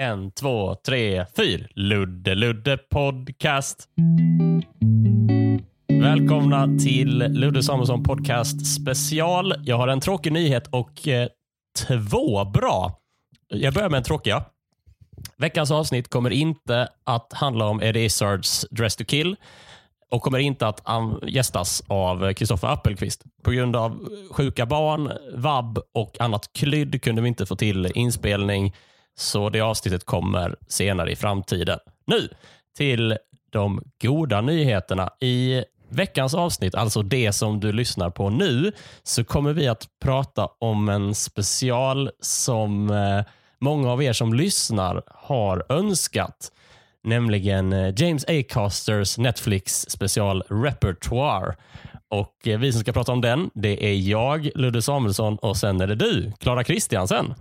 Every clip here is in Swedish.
En, två, tre, fyr. Ludde Ludde Podcast. Välkomna till Ludde Samuelsson Podcast special. Jag har en tråkig nyhet och eh, två bra. Jag börjar med en tråkiga. Veckans avsnitt kommer inte att handla om Eddie Izzards Dress to kill och kommer inte att gästas av Kristoffer Appelqvist. På grund av sjuka barn, vab och annat klydd kunde vi inte få till inspelning, så det avsnittet kommer senare i framtiden. Nu till de goda nyheterna. I veckans avsnitt, alltså det som du lyssnar på nu, så kommer vi att prata om en special som eh, många av er som lyssnar har önskat nämligen eh, James A. Casters Netflix special Repertoire. Och eh, Vi som ska prata om den, det är jag, Ludde Samuelsson och sen är det du, Klara Kristiansen.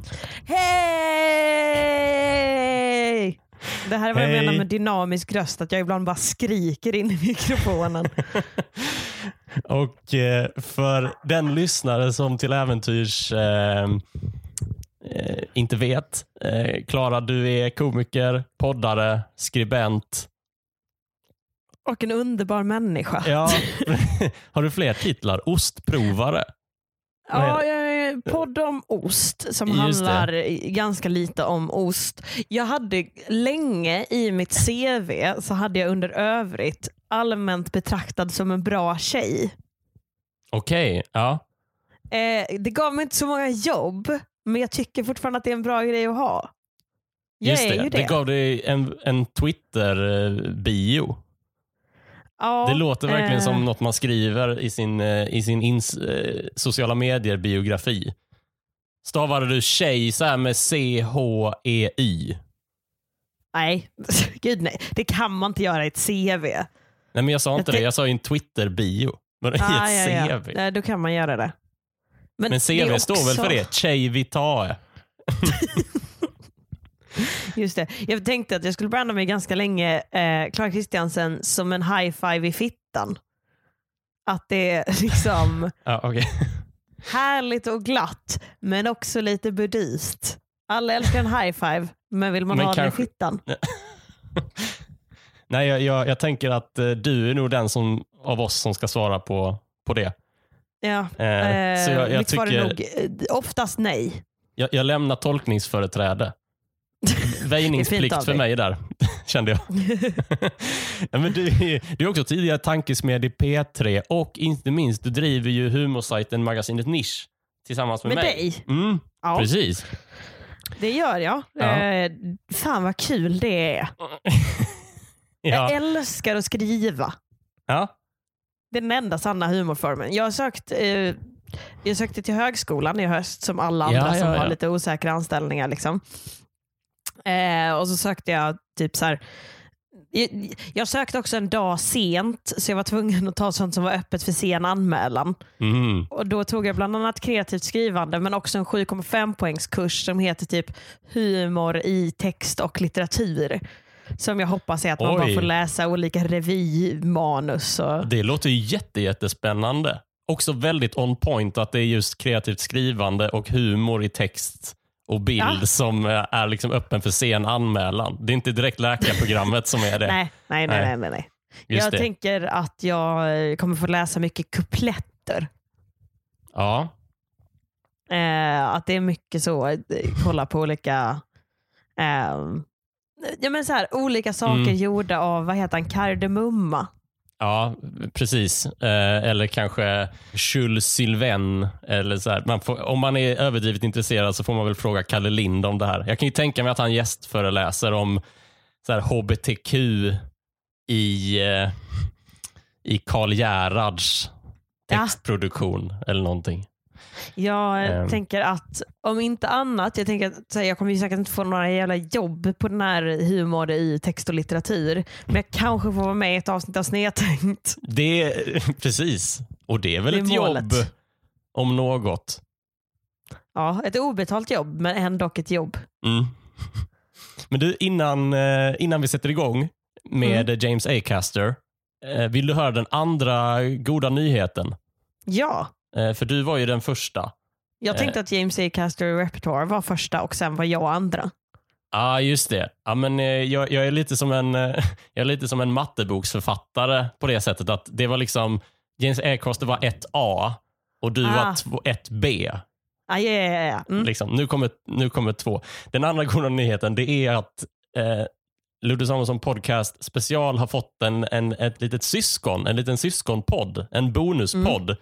Hej! Det här är vad jag Hej. menar med dynamisk röst, att jag ibland bara skriker in i mikrofonen. Och eh, för den lyssnare som till äventyrs eh, eh, inte vet. Eh, Klara, du är komiker, poddare, skribent. Och en underbar människa. Ja. Har du fler titlar? Ostprovare? Ja, podd om ost som Just det. handlar ganska lite om ost. Jag hade länge i mitt CV så hade jag under övrigt allmänt betraktad som en bra tjej. Okej, ja. Eh, det gav mig inte så många jobb, men jag tycker fortfarande att det är en bra grej att ha. Jag Just det. det. det gav dig en, en Twitter-bio. Ja, Det låter verkligen eh, som något man skriver i sin, eh, i sin ins, eh, sociala medier-biografi. Stavade du tjej så här med C-H-E-Y? Nej, gud nej. Det kan man inte göra i ett CV. Nej, men jag sa Jag inte tänk- det. Jag sa i en Twitter-bio. Men i Ah, ett ja, ja. CV. Nej, då kan man göra det. Men är CV står väl också- för det? Tjej vitae. Just det. Jag tänkte att jag skulle branda mig ganska länge, eh, Clara Kristiansen, som en high five i fittan. Att det är liksom Ja, okej. härligt och glatt, men också lite buddhist. Alla älskar en high five, men vill man Men ha den kanske- i fittan? Nej, jag, jag, jag tänker att eh, du är nog den som, av oss som ska svara på, på det. Ja. Eh, så jag, jag, mitt svar är tycker, nog eh, oftast nej. jag, jag lämnar tolkningsföreträde. Väjningsplikt för mig där, kände jag. ja, men du, är- du är också tidigare tankesmed i P3 och inte minst, du driver ju humorsajten Magasinet Nisch tillsammans med, Med mig. dig? Mm, Ja, Precis. det gör jag. Ja. Eh, fan vad kul det är. Jag Ja. älskar att skriva. Ja. Det är den enda sanna humorformen. Jag har sökt, eh, jag sökte till högskolan i höst som alla andra Ja, ja, som har lite osäkra anställningar. Liksom. Eh, och så sökte jag typ så här. Jag, jag sökte också en dag sent så jag var tvungen att ta sånt som var öppet för sen anmälan. Mm. Och Då tog jag bland annat kreativt skrivande men också en 7,5 poängskurs som heter typ humor i text och litteratur. Som jag hoppas är att man Oj. bara får läsa olika revymanus. Och... Det låter ju jätte, jättespännande. Också väldigt on point att det är just kreativt skrivande och humor i text och bild Ja. som eh, är liksom öppen för sen anmälan. Det är inte direkt läkarprogrammet som är det. Nej, nej, nej. Nej. nej. Just Jag det. tänker att jag eh, kommer få läsa mycket kupletter. Ja. Eh, att det är mycket så, eh, kolla på olika eh, ja, men så här, olika saker Mm. gjorda av, vad heter han, kardemumma. Ja, precis. Eh, eller kanske Jules Sylvain. Eller så. Man får, om man är överdrivet intresserad så får man väl fråga Kalle Lind om det här. Jag kan ju tänka mig att han gästföreläser om så här, hbtq i, eh, i Karl Gerhards Ja. textproduktion eller någonting. Jag Ehm. tänker att om inte annat, jag tänker att här, jag kommer ju säkert inte få några jävla jobb på den här humor i text och litteratur. Men jag kanske får vara med i ett avsnitt av Snedtänkt. Det precis. Och det är väl Det är ett målet. jobb om något. Ja, ett obetalt jobb, men ändå ett jobb. Mm. Men du, innan, eh, innan vi sätter igång med James Acaster, eh, vill du höra den andra goda nyheten? Ja, För du var ju den första. jag Eh. tänkte att James A. Caster Repertoire var första och sen var jag andra. Ja, just det. Ja, men, eh, jag, jag, är lite som en, eh, jag är lite som en matteboksförfattare på det sättet att det var liksom James Aircross det var ett A och du Ah. var två- ett B. Ah, ja, ja, ja, ja. Mm. Liksom. Nu, kommer, nu kommer två. Den andra goda nyheten det är att eh, Ludde Samuelsson podcast special har fått en, en, ett litet syskon, en liten syskonpodd, en bonuspodd. ehm,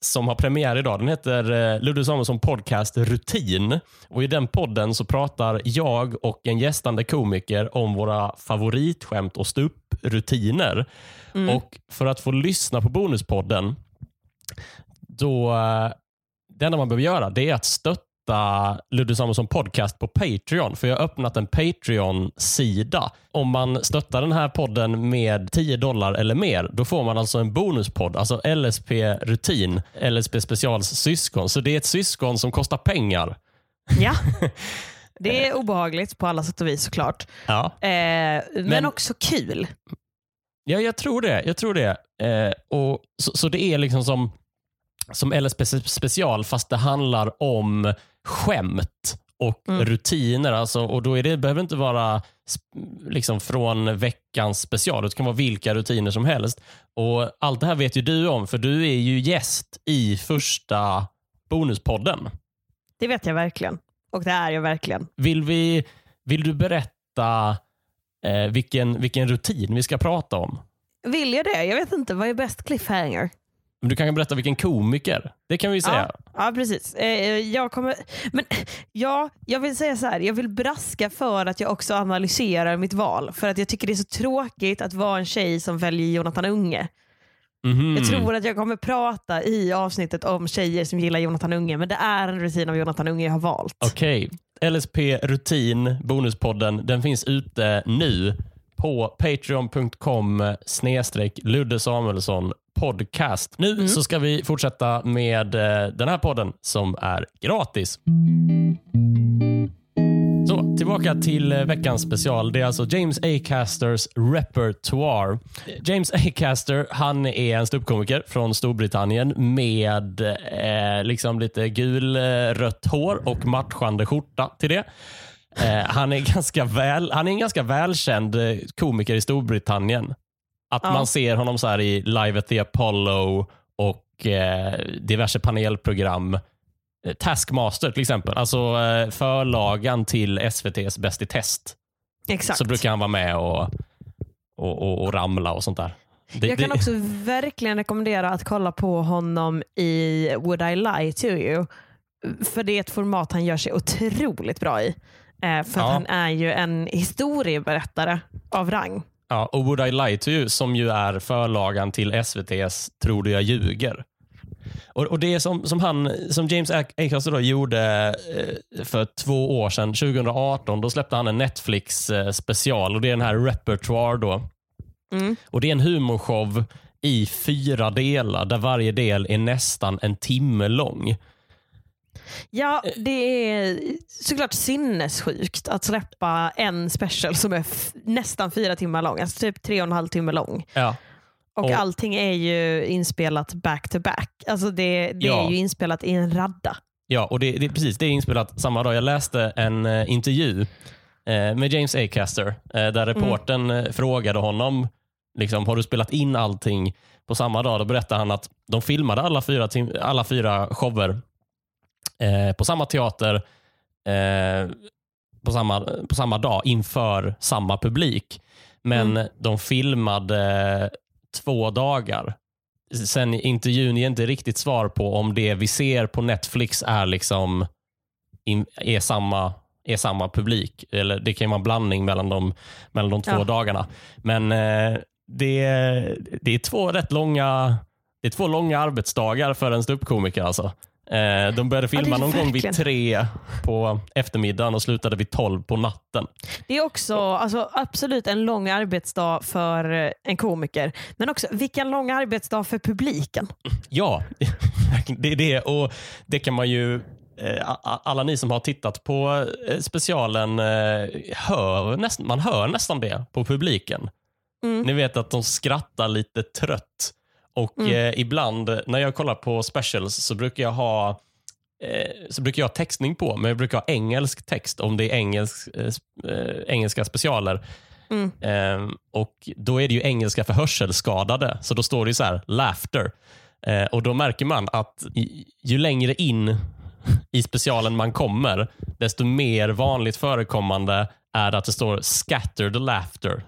som har premiär idag. Den heter eh, Ludde Samuelsson podcast Rutin. Och I den podden så pratar jag och en gästande komiker om våra favoritskämt och ståupprutiner. Mm. Och För att få lyssna på bonuspodden, då, eh, det enda man behöver göra det är att stötta Ludde Samuelsson podcast på Patreon. För jag har öppnat en Patreon-sida. Om man stöttar den här podden med 10 dollar eller mer, då får man alltså en bonuspodd. Alltså LSP Rutin, LSP Specials syskon. Så det är ett syskon som kostar pengar. Ja. Det är obehagligt på alla sätt och vis såklart. Ja. Eh, men, Men- också kul. Ja, jag tror det. Jag tror det. Eh, och så, så det är liksom som, som LSP special fast det handlar om skämt och Mm. rutiner. Alltså, och då är det, behöver inte vara liksom från veckans special. Det kan vara vilka rutiner som helst. Och Allt det här vet ju du om för du är ju gäst i första bonuspodden. Det vet jag verkligen. Och det är jag verkligen. Vill, vi, vill du berätta eh, vilken, vilken rutin vi ska prata om? Vill jag det? Jag vet inte. Vad är bäst cliffhanger? Men Du kan berätta vilken komiker. Det kan vi säga. Ja, precis. Eh, jag kommer... Men ja, jag vill säga så här. Jag vill braska för att jag också analyserar mitt val. För att jag tycker det är så tråkigt att vara en tjej som väljer Jonathan Unge. Mhm. Jag tror att jag kommer prata i avsnittet om tjejer som gillar Jonathan Unge, men det är en rutin av Jonathan Unge jag har valt. Okej. LSP Rutin, bonuspodden, den finns ute nu på patreon.com snedstreck Ludde Samuelsson podcast. Nu Mm. så ska vi fortsätta med eh, den här podden som är gratis. Så, tillbaka till eh, veckans special. Det är alltså James Acasters repertoire. James Acaster han är en ståuppkomiker från Storbritannien med eh, liksom lite gulrött hår och matchande skjorta till det. Eh, han, är ganska väl, han är en ganska välkänd eh, komiker i Storbritannien. Att Ja. man ser honom så här i Live at the Apollo och eh, diverse panelprogram. Eh, Taskmaster till exempel, alltså eh, förlagan till SVTs Bäst i test. Exakt. Så brukar han vara med och, och, och, och ramla och sånt där. Det, jag kan det- också verkligen rekommendera att kolla på honom i Would I Lie to you? För det är ett format han gör sig otroligt bra i. Eh, för Ja. han är ju en historieberättare av rang. Ja, och Would I Lie To You som ju är förlagan till SVTs Tror du jag ljuger. Och, och Det som, som, han, som James Ac- Acaster då gjorde eh, för två år sedan, 2018. Då släppte han en Netflix special och det är den här Repertoire. Då. Mm. Och Det är en humorshow i fyra delar där varje del är nästan en timme lång. Ja, det är såklart sinnessjukt att släppa en special som är nästan fyra timmar lång. Alltså typ tre och en halv timme lång. Ja, Och, Och- allting är ju inspelat back to back. Alltså det, det Ja. är ju inspelat i en radda. Ja, och det, det, precis, det är inspelat samma dag. Jag läste en eh, intervju eh, med James Acaster eh, där reportern eh, frågade honom, liksom, har du spelat in allting på samma dag? Då berättade han att de filmade alla fyra, alla fyra shower eh, på samma teater eh, på, samma, på samma dag inför samma publik. Men de filmade två dagar sen intervjun ger inte riktigt svar på om det vi ser på Netflix är liksom in, är, samma, är samma publik. Eller Det kan ju vara en blandning mellan de, mellan de två Ja. dagarna. Men eh, det, det är två rätt långa det är två långa arbetsdagar för en ståuppkomiker. Alltså. Eh, de började filma är någon gång vid verkligen. tre på eftermiddagen och slutade vid tolv på natten. Det är också alltså, absolut en lång arbetsdag för eh, en komiker. Men också vilken lång arbetsdag för publiken. Ja, verkligen. det är det. Och det kan man ju eh, alla ni som har tittat på eh, specialen hör nästan, man hör nästan det på publiken. Mm. Ni vet att de skrattar lite trött. Och Mm. eh, ibland när jag kollar på specials så brukar jag ha eh, så brukar jag ha textning på, men jag brukar ha engelsk text om det är engelsk, eh, eh, engelska specialer. Mm. Eh, och Då är det ju engelska för hörselskadade, så då står det så här, laughter. Eh, och Då märker man att ju längre in i specialen man kommer, desto mer vanligt förekommande är det att det står scattered laughter.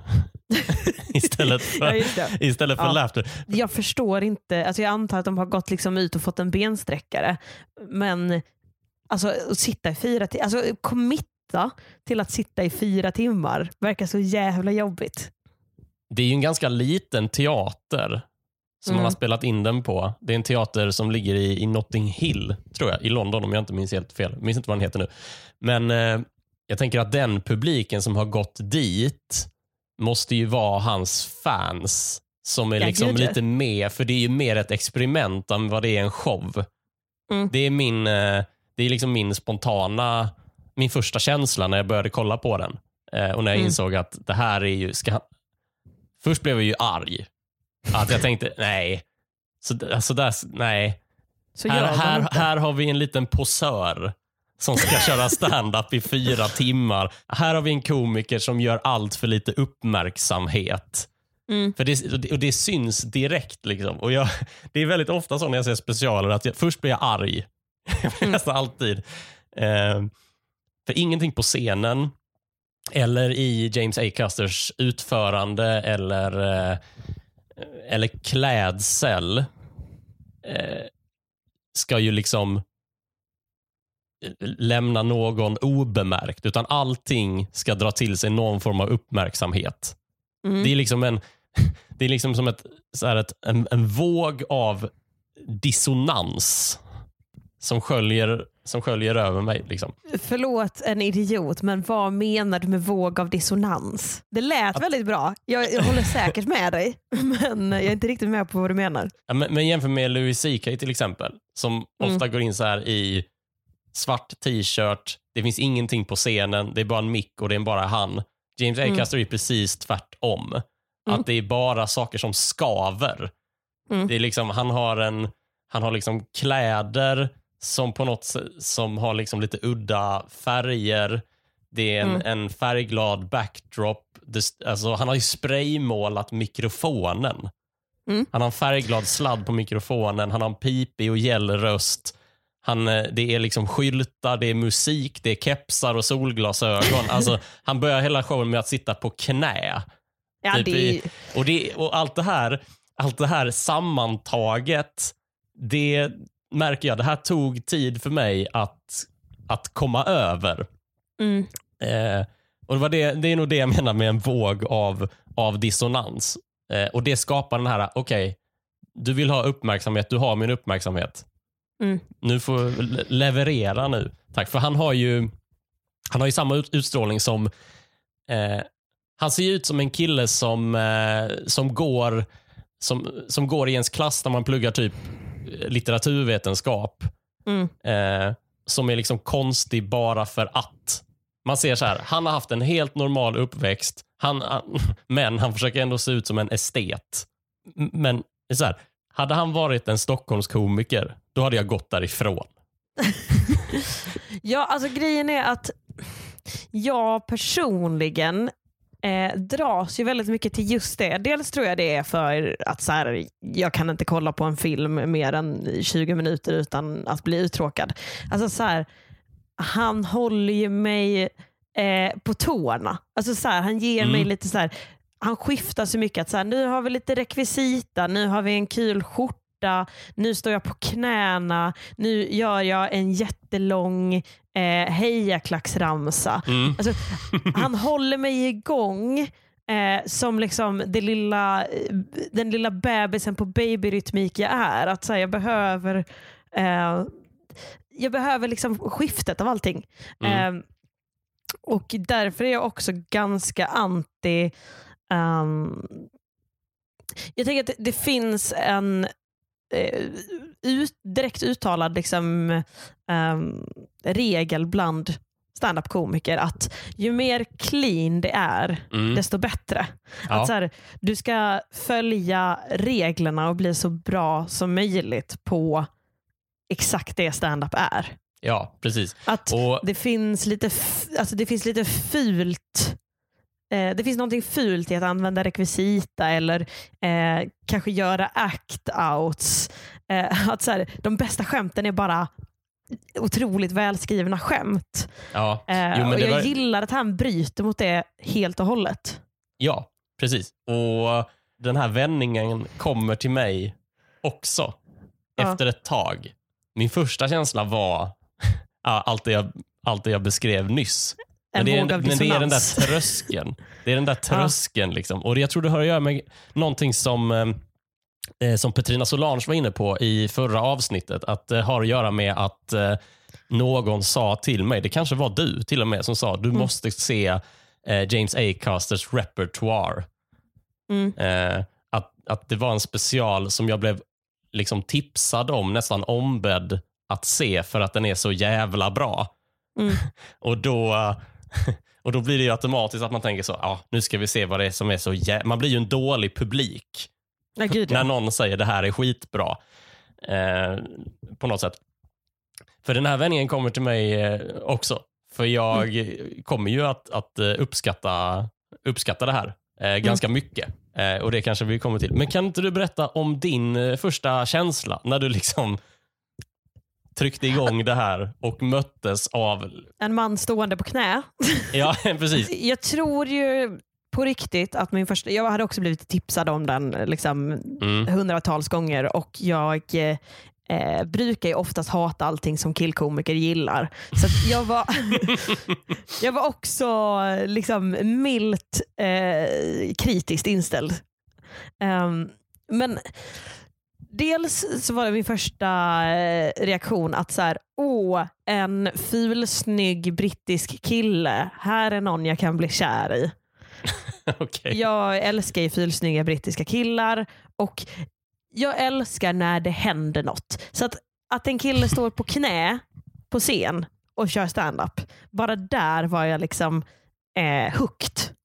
istället för, Ja, istället för Ja. laughter. Jag förstår inte, alltså jag antar att de har gått liksom ut och fått en bensträckare. Men alltså, att sitta i fyra timmar, alltså committa till att sitta i fyra timmar verkar så jävla jobbigt. Det är ju en ganska liten teater som man Mm. har spelat in den på. Det är en teater som ligger i, i Notting Hill, tror jag, i London om jag inte minns helt fel. Jag minns inte vad den heter nu. Men eh, jag tänker att den publiken som har gått dit måste ju vara hans fans som är Ja, liksom gud, lite med, för det är ju mer ett experiment än vad det är en show. Mm. Det är min eh, det är liksom min spontana, min första känsla när jag började kolla på den. Eh, och när jag Mm. insåg att det här är ju, ska, först blev jag ju arg. Att jag tänkte, nej, så, så där, nej. Så Här, här, här har vi en liten posör som ska köra stand-up i fyra timmar. Här har vi en komiker som gör allt för lite uppmärksamhet. Mm. För det, och det syns direkt. Liksom. Och jag, det är väldigt ofta så när jag ser specialer att jag, först blir jag arg. Mm. Nästan alltid. Eh, för ingenting på scenen eller i James A. Custers utförande eller, eh, eller klädsel eh, ska ju liksom eh, lämna någon obemärkt, utan allting ska dra till sig någon form av uppmärksamhet. Mm. Det är liksom en det är liksom som ett, så här ett, en, en våg av dissonans som sköljer, som sköljer över mig. Liksom. Förlåt en idiot, men vad menar du med våg av dissonans? Det lät väldigt bra. Jag, jag håller säkert med dig, men jag är inte riktigt med på vad du menar. Ja, Men, men jämför med Louis CK till exempel, som Mm. ofta går in så här i svart t-shirt, det finns ingenting på scenen, det är bara en mick och det är bara han. James Mm. Acaster är precis tvärtom. Mm. Att det är bara saker som skaver. Mm. Det är liksom, han har, en, han har liksom kläder som på något som har liksom lite udda färger. Det är en, Mm. en färgglad backdrop. Det, alltså, han har ju spraymålat mikrofonen. Mm. Han har en färgglad sladd på mikrofonen. Han har en pipig och gäll röst. Han, eh, det är liksom skyltar, det är musik, det är kepsar och solglasögon. Alltså, han börjar hela showen med att sitta på knä. Ja, Typ det Och, det, och allt, det här, allt det här sammantaget, det märker jag, det här tog tid för mig att, att komma över. mm, Eh, och det, var det, det är nog det jag menar med en våg av, av dissonans. Eh, och Det skapar den här, okej, du vill ha uppmärksamhet, du har min uppmärksamhet. Mm. Nu får leverera nu. Tack, för han har ju, han har ju samma ut, utstrålning som, eh, han ser ju ut som en kille som, eh, som, går, som, som går i ens klass när man pluggar typ litteraturvetenskap mm, eh, som är liksom konstig bara för att. Man ser så här, han har haft en helt normal uppväxt, han, han, men han försöker ändå se ut som en estet. Men så här, hade han varit en Stockholmskomiker, då hade jag gått därifrån. Ja, alltså grejen är att jag personligen eh, dras ju väldigt mycket till just det. Dels tror jag det är för att så här, jag kan inte kolla på en film mer än 20 minuter utan att bli uttråkad. Alltså så här, han håller ju mig eh, på tårna. Alltså så här, han ger Mm. mig lite så här, han skiftar så mycket. Att så nu har vi lite rekvisita, nu har vi en kul skjorta, nu står jag på knäna, nu gör jag en jättelång eh, hejaklacksramsa. Mm. Alltså, han håller mig igång eh, som liksom det lilla, eh, den lilla bebisen på babyrytmik jag är. Att så här, jag behöver eh, jag behöver liksom skiftet av allting. Mm. Eh, och därför är jag också ganska anti ehm, jag tänker att det, det finns en ut, direkt uttalad liksom, ehm, regel bland standup-komiker att ju mer clean det är, Mm. desto bättre. Ja. Att så här, du ska följa reglerna och bli så bra som möjligt på exakt det stand-up är. Ja, precis. Att Och, det finns lite, alltså det finns lite fult eh, det finns någonting fult i att använda rekvisita eller eh, kanske göra act-outs. Eh, att så här, de bästa skämten är bara otroligt välskrivna skämt. ja, Eh, Jo, och jag var- gillar att han bryter mot det helt och hållet. ja, precis. Och den här vändningen kommer till mig också Ja. efter ett tag. Min första känsla var allt, det jag, allt det jag beskrev nyss. En Men det, är, våg av men det är den där tröskeln. Det är den där tröskeln. Liksom. Och jag tror det har att göra med någonting som, eh, eh, som Petrina Solange var inne på i förra avsnittet. Att det har att göra med att eh, någon sa till mig, det kanske var du till och med, som sa du Mm. måste se eh, James A. Casters repertoire. Mm. Eh, att, att det var en special som jag blev liksom tipsad om, nästan ombedd att se för att den är så jävla bra. Mm. Och då, eh, och då blir det ju automatiskt att man tänker så, ja, nu ska vi se vad det är som är så jä-. Man blir ju en dålig publik Ja, gud, när ja. någon säger det här är skitbra. Eh, på något sätt. För den här vändningen kommer till mig eh, också. För jag Mm. kommer ju att, att eh, uppskatta, uppskatta det här eh, ganska mycket. Eh, och Det kanske vi kommer till. Men kan inte du berätta om din eh, första känsla när du liksom tryckte igång det här och möttes av... En man stående på knä. Ja, precis. Jag tror ju på riktigt att min första, jag hade också blivit tipsad om den liksom Mm. hundratals gånger och jag eh, brukar ju oftast hata allting som killkomiker gillar. Så jag, var, jag var också liksom milt eh, kritiskt inställd. Ehm, men dels så var det min första eh, reaktion att så här, åh, en ful, snygg brittisk kille. Här är någon jag kan bli kär i. Okej. Jag älskar ju fulsnygga brittiska killar och jag älskar när det händer något. Så att, att en kille står på knä på scen och kör stand-up, bara där var jag liksom eh, hooked.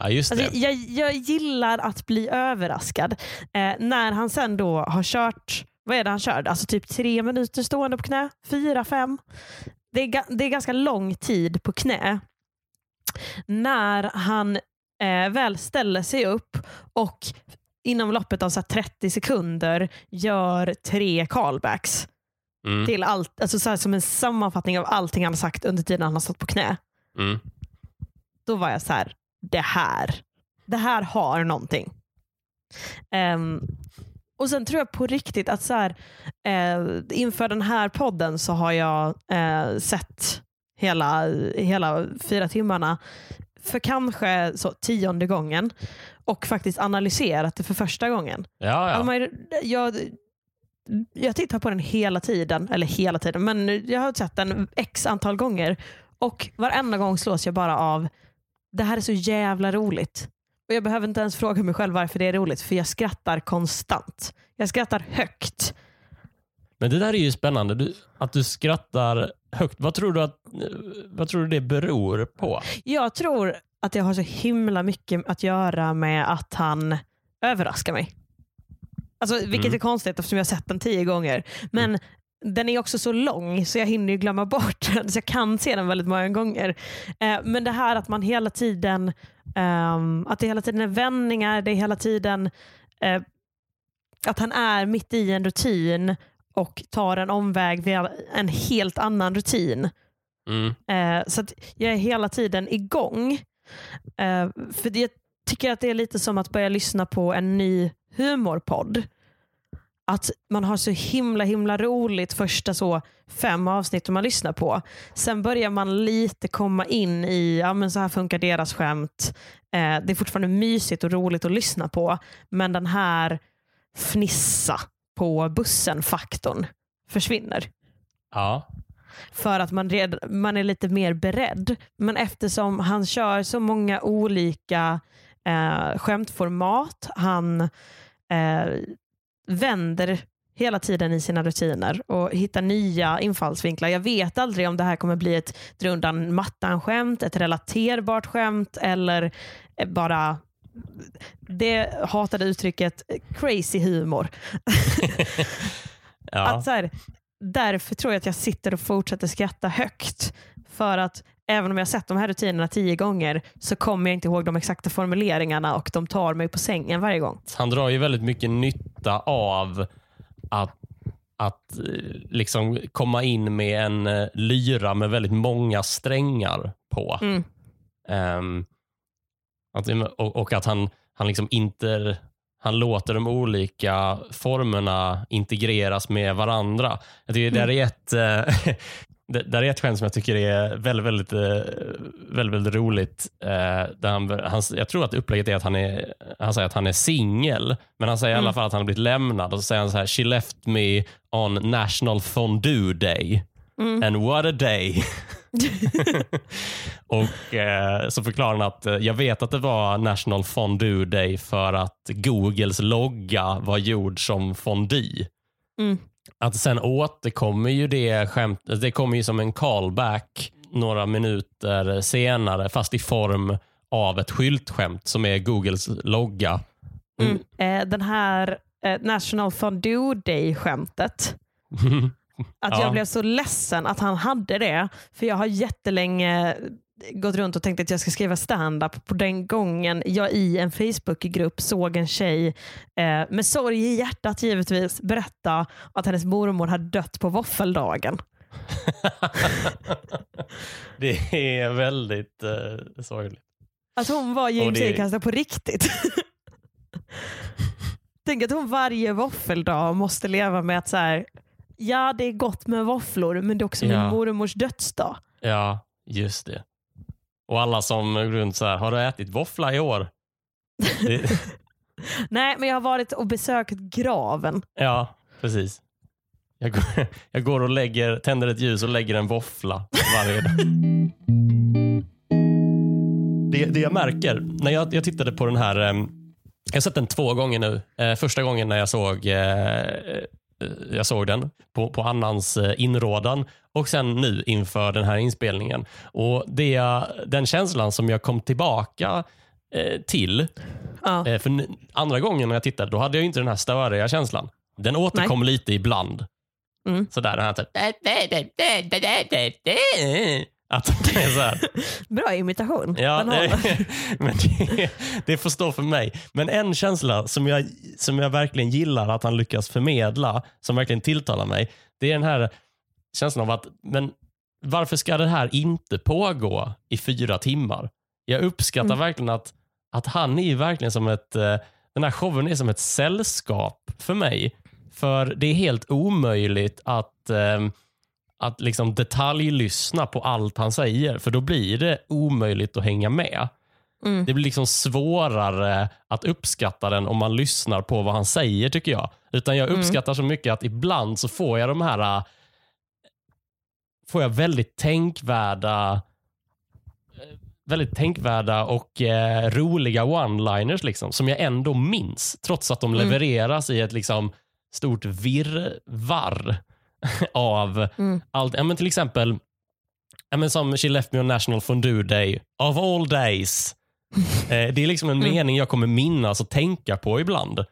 Ja, just. Alltså, jag, jag gillar att bli överraskad. Eh, när han sen då har kört, vad är det han kör? Alltså typ tre minuter stående på knä, fyra, fem. Det är, det är ganska lång tid på knä. När han eh, väl ställer sig upp och inom loppet av så här 30 sekunder gör tre callbacks Mm. till allt, alltså så som en sammanfattning av allting han har sagt under tiden han har stått på knä Mm. då var jag så här, det här, det här har någonting. Ehm, och sen tror jag på riktigt att så här, eh, inför den här podden så har jag eh, sett hela, hela fyra timmarna för kanske så tionde gången och faktiskt analyserat det för första gången. Ja, ja. Alltså, jag, jag tittar på den hela tiden, eller hela tiden, men jag har sett den x antal gånger och varenda gång slås jag bara av det här är så jävla roligt. Och Jag behöver inte ens fråga mig själv varför det är roligt, för jag skrattar konstant. Jag skrattar högt. Men det där är ju spännande. Du, att du skrattar högt. Vad tror du, att, vad tror du det beror på? Jag tror att det har så himla mycket att göra med att han överraskar mig. Alltså, vilket Mm. är konstigt eftersom jag har sett den tio gånger. Men den är också så lång så jag hinner ju glömma bort den. Så jag kan se den väldigt många gånger. Eh, men det här att man hela tiden ehm, att det hela tiden är vändningar, det är hela tiden eh, att han är mitt i en rutin och tar en omväg via en helt annan rutin. Mm. Eh, så att jag är hela tiden igång. Eh, för jag tycker att det är lite som att börja lyssna på en ny humorpodd. Att man har så himla himla roligt första så fem avsnitt man lyssnar på. Sen börjar man lite komma in i, ja men så här funkar deras skämt. Eh, det är fortfarande mysigt och roligt att lyssna på. Men den här fnissa på bussen-faktorn försvinner Ja. för att man, red, man är lite mer beredd. Men eftersom han kör så många olika eh, skämtformat, han eh, vänder hela tiden i sina rutiner och hittar nya infallsvinklar. Jag vet aldrig om det här kommer bli ett drundan mattan-skämt, ett relaterbart skämt eller eh, bara det hatade uttrycket crazy humor. ja. Att så här, därför tror jag att jag sitter och fortsätter skratta högt. För att även om jag sett de här rutinerna tio gånger så kommer jag inte ihåg de exakta formuleringarna och de tar mig på sängen varje gång. Han drar ju väldigt mycket nytta av att, att eh, liksom komma in med en eh, lyra med väldigt många strängar på. Mm. Ehm, att, och, och att han, han liksom inte han låter de olika formerna integreras med varandra. Jag tycker Mm. det är ett, eh, det, där är ett skämt som jag tycker är väldigt, väldigt, eh, väldigt, väldigt roligt. eh, han, han, jag tror att upplägget är att han, är, han säger att han är singel, men han säger i alla Mm. fall att han har blivit lämnad och så säger han så här, she left me on national fondue day. Mm. And what a day. och eh, så förklarar han att eh, jag vet att det var National Fondue Day för att Googles logga var gjord som fondue. Mm. Att sen återkommer ju det skämt, det kommer ju som en callback några minuter senare fast i form av ett skyltskämt som är Googles logga. Mm. Eh, den här eh, National Fondue Day-skämtet. Att Ja. jag blev så ledsen att han hade det. För jag har jättelänge gått runt och tänkt att jag ska skriva stand-up på den gången jag i en Facebookgrupp såg en tjej eh, med sorg i hjärtat givetvis berätta att hennes mormor hade dött på våffeldagen. det är väldigt eh, sorgligt. Att hon var James det- Acaster på riktigt. Tänk att hon varje våffeldag måste leva med att så här, ja det är gott med våfflor men det är också Ja. min mormors dödsdag. Ja, just det. Och alla som går runt så här, har du ätit våffla i år? Det, Nej men jag har varit och besökt graven. ja, precis. Jag går, jag går och lägger, tänder ett ljus och lägger en våffla varje dag. Det, det jag märker, när jag, jag tittade på den här, em, jag har sett den två gånger nu. Eh, första gången när jag såg, eh, jag såg den på, på Annans eh, inrådan och sen nu inför den här inspelningen. Och det, Den känslan som jag kom tillbaka eh, till Ja. Eh, För andra gången när jag tittade, då hade jag inte den här störiga känslan. Den återkom lite ibland. Mm. Sådär, den här typ... Att det är så här. Bra imitation. Ja, det, men det, det får stå för mig. Men en känsla som jag, som jag verkligen gillar att han lyckas förmedla, som verkligen tilltalar mig, det är den här känslan av att, men varför ska det här inte pågå i fyra timmar? Jag uppskattar Mm. verkligen att, att han är ju verkligen som ett, eh, den här showen är som ett sällskap för mig. För det är helt omöjligt att eh, att liksom detaljlyssna på allt han säger, för då blir det omöjligt att hänga med. Mm. Det blir liksom svårare att uppskatta den om man lyssnar på vad han säger tycker jag. Utan jag Mm. uppskattar så mycket att ibland så får jag de här äh, får jag väldigt tänkvärda väldigt tänkvärda och eh, roliga one-liners liksom, som jag ändå minns trots att de Mm. levereras i ett liksom stort virrvarr av Mm. allt. Ja, men till exempel ja, men som She left me on National Fondue Day of all days. Eh, det är liksom en Mm. mening jag kommer minnas och tänka på ibland.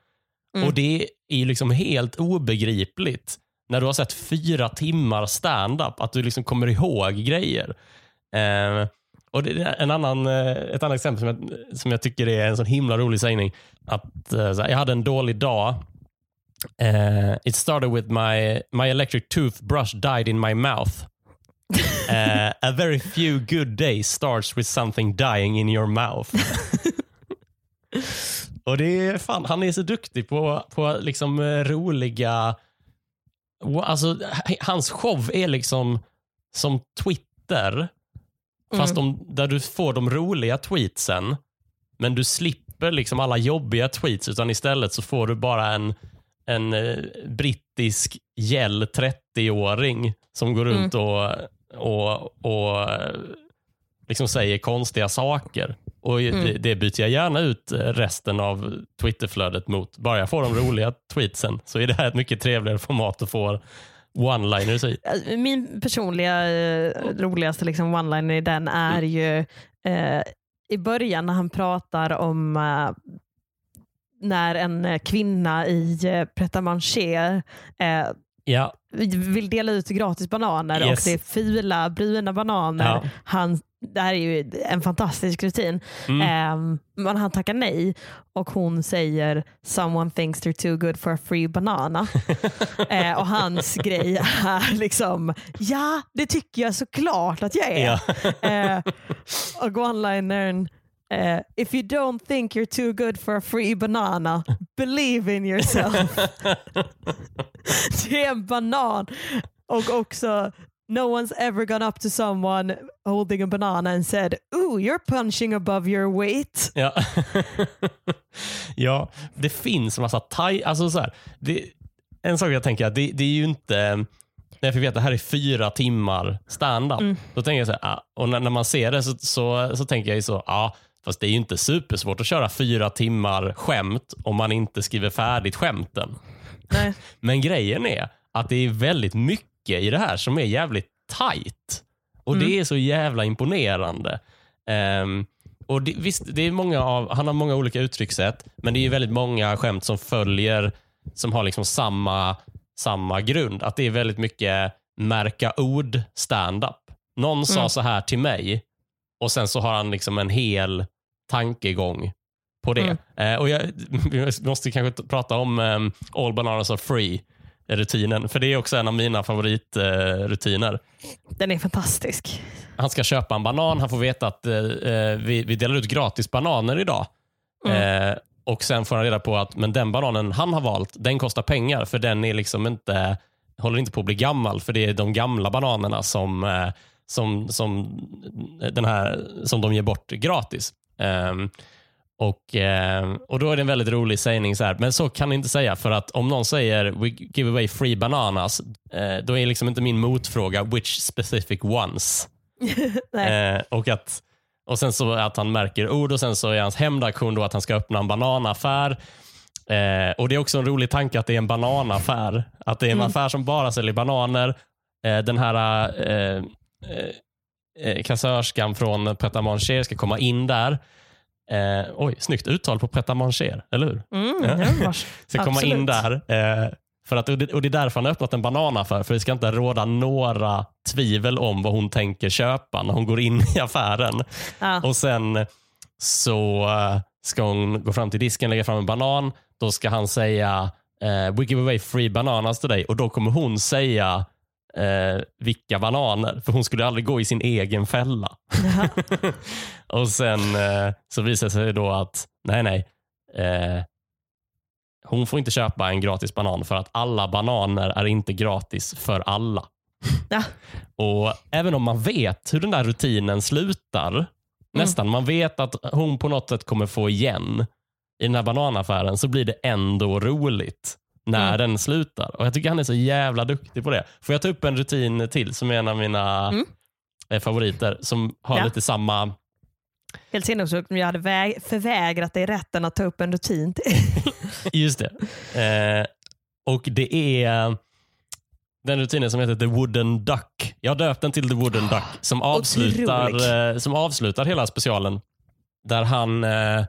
Mm. Och Det är liksom helt obegripligt när du har sett fyra timmar stand-up att du liksom kommer ihåg grejer. Eh, och det är en annan, eh, ett annat exempel som jag, som jag tycker är en sån himla rolig sägning. Att, eh, så jag hade en dålig dag. Eh, it started with my, my electric toothbrush died in my mouth. Eh, a very few good days starts with something dying in your mouth. Och det är fan, Han är så duktig på, på liksom eh, roliga... Alltså, hans show är liksom som Twitter, fast de, där du får de roliga tweetsen, men du slipper liksom alla jobbiga tweets, utan istället så får du bara en, en eh, brittisk gäll 30-åring som går runt och, och, och eh, liksom säger konstiga saker. Och det, det byter jag gärna ut eh, resten av Twitterflödet mot. Bara jag får de roliga tweetsen så är det här ett mycket trevligare format att få one-liners i. Alltså, Min personliga roligaste liksom one-liner i den är ju eh, i början när han pratar om eh, när en eh, kvinna i eh, pret-à-manger eh, Ja, vill dela ut gratis bananer Yes. och det är fula bruna bananer. Ja. Han, det här är ju en fantastisk rutin. Mm. Ehm, men han tackar nej och hon säger “someone thinks they're too good for a free banana”. Eh, och hans grej är liksom “ja, det tycker jag såklart att jag är”. ja. Eh, och one-linern eh, “if you don't think you're too good for a free banana, believe in yourself”. det är en banan. Och också No one's ever gone up to someone holding a banana and said “ooh, you're punching above your weight”. Ja. ja, det finns massa taj... Alltså så här, det, en sak jag tänker, det, det är ju inte... När jag fick veta att det här är fyra timmar stand-up, Mm. då tänker jag så här, ah, och när, man ser det så, så, så tänker jag ju så, ja, fast det är ju inte supersvårt att köra fyra timmar skämt om man inte skriver färdigt skämten. Nej. Men grejen är att det är väldigt mycket i det här som är jävligt tight. Och Mm. det är så jävla imponerande. Ehm, och det, visst, det är många av, han har många olika uttryckssätt, men det är ju väldigt många skämt som följer, som har liksom samma, samma grund. Att det är väldigt mycket märka ord stand-up. Någon sa Mm. så här till mig och sen så har han liksom en hel tankegång på det. Eh, och jag, vi måste kanske prata om um, All Bananas Are Free rutinen, för det är också en av mina favoritrutiner. Den är fantastisk. han ska köpa en banan, han får veta att eh, eh, vi, vi delar ut gratis bananer idag. Eh, och Sen får han reda på att men den bananen han har valt, den kostar pengar för den är liksom inte, håller inte på att bli gammal för det är de gamla bananerna som, eh, som, som, den här, som de ger bort gratis. Ehm, och, eh, och Då är det en väldigt rolig sägning, så här, men så kan ni inte säga för att om någon säger we give away free bananas, eh, då är liksom inte min motfråga which specific ones. Eh, och, att, och sen så att han märker ord och sen så är hans hämndaktion då att han ska öppna en bananaffär. Eh, och Det är också en rolig tanke att det är en bananaffär. Att det är en Mm. affär som bara säljer bananer. Den här eh, eh, kassörskan från Pret a Manger ska komma in där. Eh, oj, snyggt uttal på Pret a Manger, eller hur? Mm, Ja. Ska komma in där. Eh, för att, och, det, och Det är därför han har öppnat en bananaffär. För det ska inte råda några tvivel om vad hon tänker köpa när hon går in i affären. ja. Och Sen så eh, ska hon gå fram till disken, lägga fram en banan. Då ska han säga eh, “We give away free bananas till dig” och då kommer hon säga eh, vilka bananer. För hon skulle aldrig gå i sin egen fälla. Och Sen eh, så visar det sig då att nej, nej. Eh, hon får inte köpa en gratis banan för att alla bananer är inte gratis för alla. Ja. Och Även om man vet hur den där rutinen slutar, nästan, man vet att hon på något sätt kommer få igen i den här bananaffären, så blir det ändå roligt när Mm. den slutar. Och Jag tycker han är så jävla duktig på det. Får jag ta upp en rutin till som är en av mina Mm. eh, favoriter, som har Ja. lite samma Helt sinnessjukt om jag hade väg- förvägrat dig rätten att ta upp en rutin till. Just det. Eh, och det är den rutinen som heter The Wooden Duck. Jag har döpt den till The Wooden Duck som avslutar, eh, som avslutar hela specialen. Där han eh,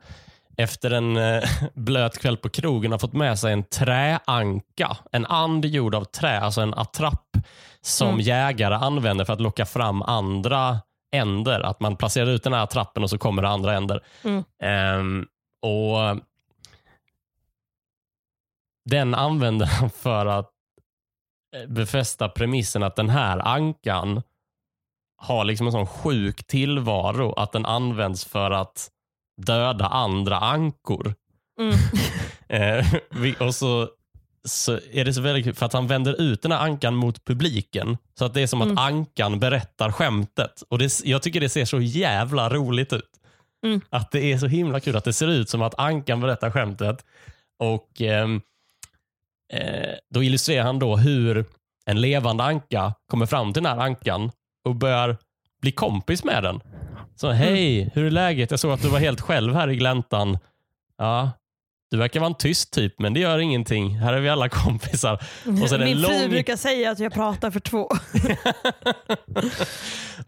efter en eh, blöt kväll på krogen har fått med sig en träanka. En and gjord av trä, alltså en attrapp som Mm. jägare använder för att locka fram andra änder. Att man placerar ut den här attrappen och så kommer det andra änder. Mm. Ehm, och Den använder han för att eh, befästa premissen att den här ankan har liksom en sån sjuk tillvaro att den används för att döda andra ankor. Mm. Eh, och så, så är det så väldigt kul för att han vänder ut den här ankan mot publiken. Så att det är som Mm. att ankan berättar skämtet. Och det, Jag tycker det ser så jävla roligt ut. Mm. Att det är så himla kul att det ser ut som att ankan berättar skämtet. Och ehm, eh, Då illustrerar han då hur en levande anka kommer fram till den här ankan och börjar bli kompis med den. Så hej, hur är läget? Jag såg att du var helt själv här i gläntan. Ja, du verkar vara en tyst typ, men det gör ingenting. Här är vi alla kompisar. Och det Min en fru lång- brukar säga att jag pratar för två.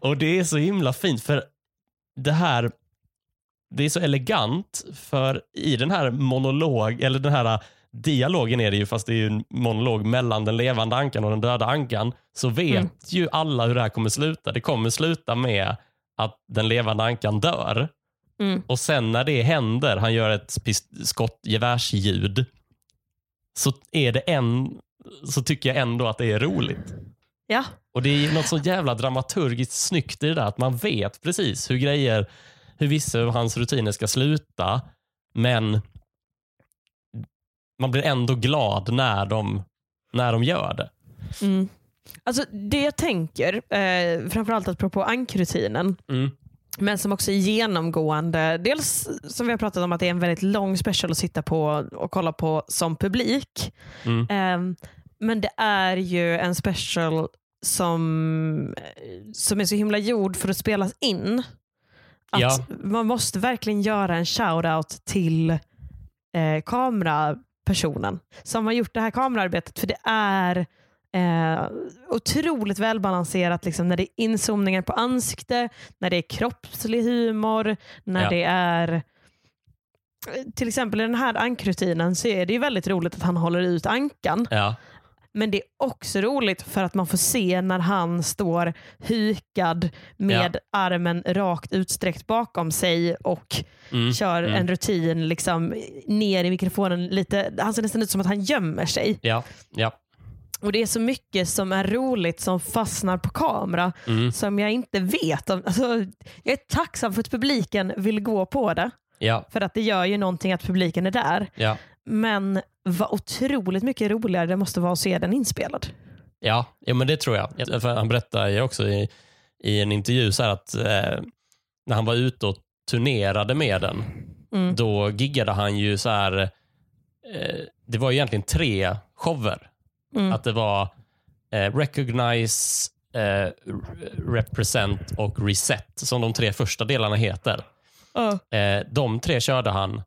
och det är så himla fint för det här det är så elegant för i den här monolog eller den här dialogen är det ju, fast det är en monolog mellan den levande ankan och den döda ankan, så vet Mm. ju alla hur det här kommer sluta. Det kommer sluta med att den levande ankan dör. Mm. Och sen när det händer, han gör ett skottgevärsljud, så, är det en, så tycker jag ändå att det är roligt. Ja. Och Det är något så jävla dramaturgiskt snyggt i det där, att man vet precis hur grejer, hur vissa av hans rutiner ska sluta, men man blir ändå glad när de, när de gör det. Mm. Alltså det jag tänker, eh, framförallt apropå ankrutinen, Mm. men som också är genomgående. Dels som vi har pratat om att det är en väldigt lång special att sitta på och kolla på som publik. Mm. Ehm, men det är ju en special som, som är så himla gjord för att spelas in. Att Ja. Man måste verkligen göra en shout-out till eh, kamerapersonen som har gjort det här kamerarbetet. För det är eh, otroligt välbalanserat liksom, när det är inzoomningar på ansikte, när det är kroppslig humor, när Ja. det är till exempel i den här ankrutinen så är det ju väldigt roligt att han håller ut ankan. Ja. Men det är också roligt för att man får se när han står hukad med armen rakt utsträckt bakom sig och Mm. kör Mm. en rutin liksom ner i mikrofonen. lite. Han ser nästan ut som att han gömmer sig. Ja. Ja. Och Det är så mycket som är roligt som fastnar på kamera Mm. som jag inte vet. Alltså, jag är tacksam för att publiken vill gå på det. Ja. För att det gör ju någonting att publiken är där. Ja. Men vad otroligt mycket roligare det måste vara att se den inspelad. Ja, ja men det tror jag. Han berättade ju också i, i en intervju så att eh, när han var ute och turnerade med den, Mm. då giggade han ju så här, eh, det var egentligen tre shower. Mm. Att det var eh, Recognize, eh, Represent och Reset som de tre första delarna heter. Ja. Eh, de tre körde han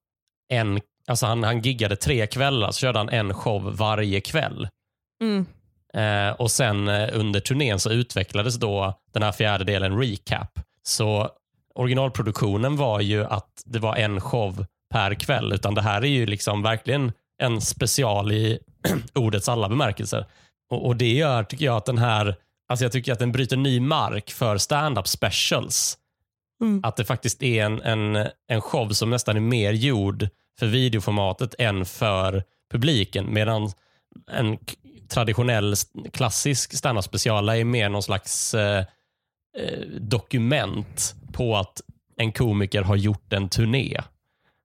en, alltså han, han giggade tre kvällar, så körde han en show varje kväll. Mm. Eh, och sen eh, under turnén så utvecklades då den här fjärde delen recap. Så originalproduktionen var ju att det var en show per kväll, utan det här är ju liksom verkligen en special i ordets alla bemärkelser. Och, och det gör, tycker jag, att den här, alltså jag tycker att den bryter ny mark för stand-up specials. Mm. Att det faktiskt är en, en, en show som nästan är mer gjord för videoformatet än för publiken. Medan en traditionell klassisk standup special är mer någon slags eh, eh, dokument på att en komiker har gjort en turné.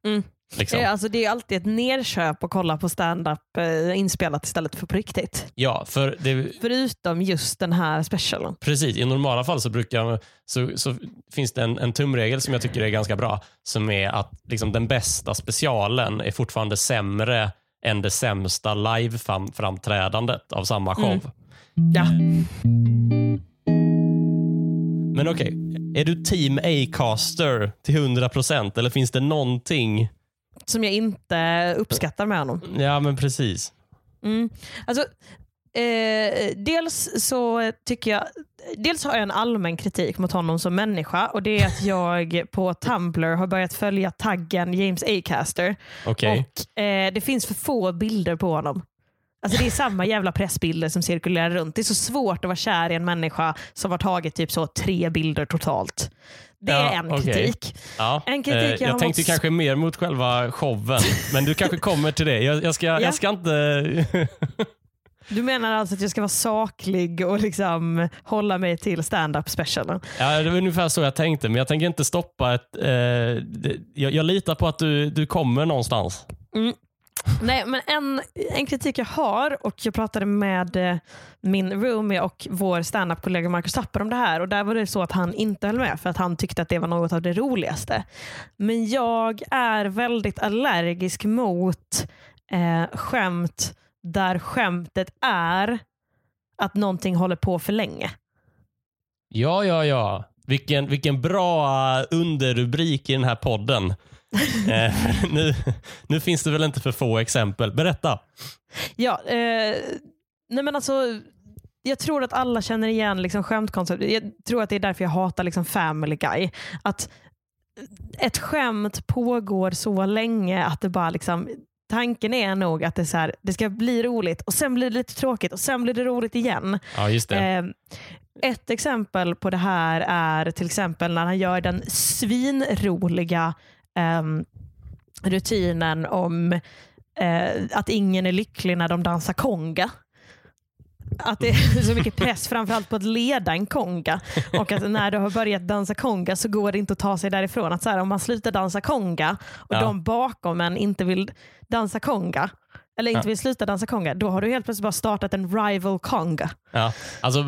Mm. Liksom. Eh, Alltså, det är alltid ett nerköp att kolla på stand-up eh, inspelat istället för på riktigt. Ja, för det, Förutom just den här specialen. Precis, i normala fall så, brukar, så, så finns det en, en tumregel som jag tycker är ganska bra. Som är att liksom, den bästa specialen är fortfarande sämre än det sämsta live-framträdandet av samma show. Mm. Ja. Men okej, är du team A-caster till 100% eller finns det någonting? Som jag inte uppskattar med honom. Ja, men precis. Mm. Alltså, eh, dels så tycker jag Dels har jag en allmän kritik mot honom som människa och det är att jag på Tumblr har börjat följa taggen James A-caster Okej. och eh, det finns för få bilder på honom. Alltså det är samma jävla pressbilder som cirkulerar runt. Det är så svårt att vara kär i en människa som har tagit typ så tre bilder totalt. Det är Ja, en okej. kritik. Ja. En kritik eh, jag jag tänkte mot- kanske mer mot själva showen, men du kanske kommer till det. Jag, jag, ska, Ja. jag ska inte... Du menar alltså att jag ska vara saklig och liksom hålla mig till stand-up specialen? Ja, det var ungefär så jag tänkte, men jag tänker inte stoppa ett... Eh, jag, jag litar på att du, du kommer någonstans. Nej, men en, en kritik jag har och jag pratade med eh, min roomie och vår standup-kollega Marcus Tapper om det här och där var det så att han inte höll med för att han tyckte att det var något av det roligaste. Men jag är väldigt allergisk mot eh, skämt där skämtet är att någonting håller på för länge. Ja, ja, ja. Vilken, vilken bra eh, underrubrik i den här podden. eh, nu, nu finns det väl inte för få exempel. Berätta. Ja, eh, nej men alltså, jag tror att alla känner igen liksom skämtkoncept. Jag tror att det är därför jag hatar liksom Family Guy. Att ett skämt pågår så länge att det bara liksom tanken är nog att det, så här, det ska bli roligt och sen blir det lite tråkigt och sen blir det roligt igen. Ja, just det. Eh, ett exempel på det här är till exempel när han gör den svinroliga rutinen om eh, att ingen är lycklig när de dansar konga. Att det är så mycket press framförallt på att leda en konga och att när du har börjat dansa konga så går det inte att ta sig därifrån. Att så här, om man slutar dansa konga och Ja. de bakom en inte vill dansa konga eller inte vill sluta dansa konga, då har du helt plötsligt bara startat en rival konga. Ja. Alltså,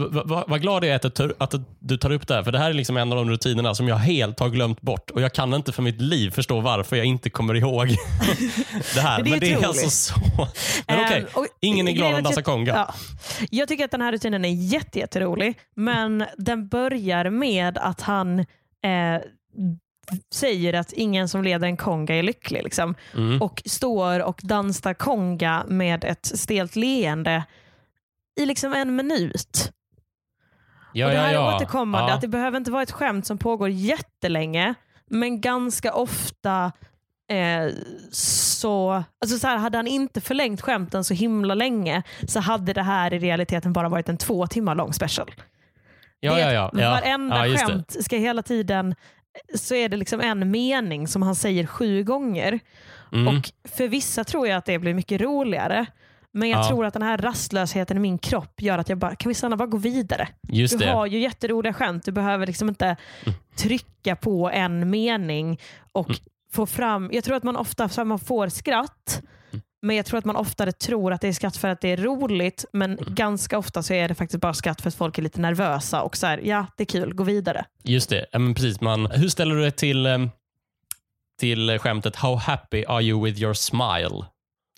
vad glad jag är att, du att du tar upp det här, för det här är liksom en av de rutinerna som jag helt har glömt bort och jag kan inte för mitt liv förstå varför jag inte kommer ihåg det här. Det är Men det är alltså så... Men okej, Eh, och- ingen är glad om dansa konga. Ja. Jag tycker att den här rutinen är jätte, jätterolig, men den börjar med att han eh, säger att ingen som leder en konga är lycklig. Liksom. Mm. Och står och dansar konga med ett stelt leende i liksom en minut. Ja, och det här ja, är ja. återkommande, Ja. att det behöver inte vara ett skämt som pågår jättelänge, men ganska ofta eh, så, alltså så här, hade han inte förlängt skämten så himla länge så hade det här i realiteten bara varit en två timmar lång special. ja, det ja, är ja, ja. Varenda ja, skämt ska hela tiden så är det liksom en mening som han säger sju gånger. Mm. Och För vissa tror jag att det blir mycket roligare. Men jag Ja. tror att den här rastlösheten i min kropp gör att jag bara, kan vi snälla bara gå vidare? Just Du det. har ju jätteroliga skämt. Du behöver liksom inte trycka på en mening och Mm. få fram... Jag tror att man ofta så man får skratt, Mm. Men jag tror att man oftare tror att det är skratt för att det är roligt. Men Mm. ganska ofta så är det faktiskt bara skratt för att folk är lite nervösa och så här, ja det är kul, gå vidare. Just det. Ja, men precis, man, hur ställer du dig till, em, till skämtet How happy are you with your smile?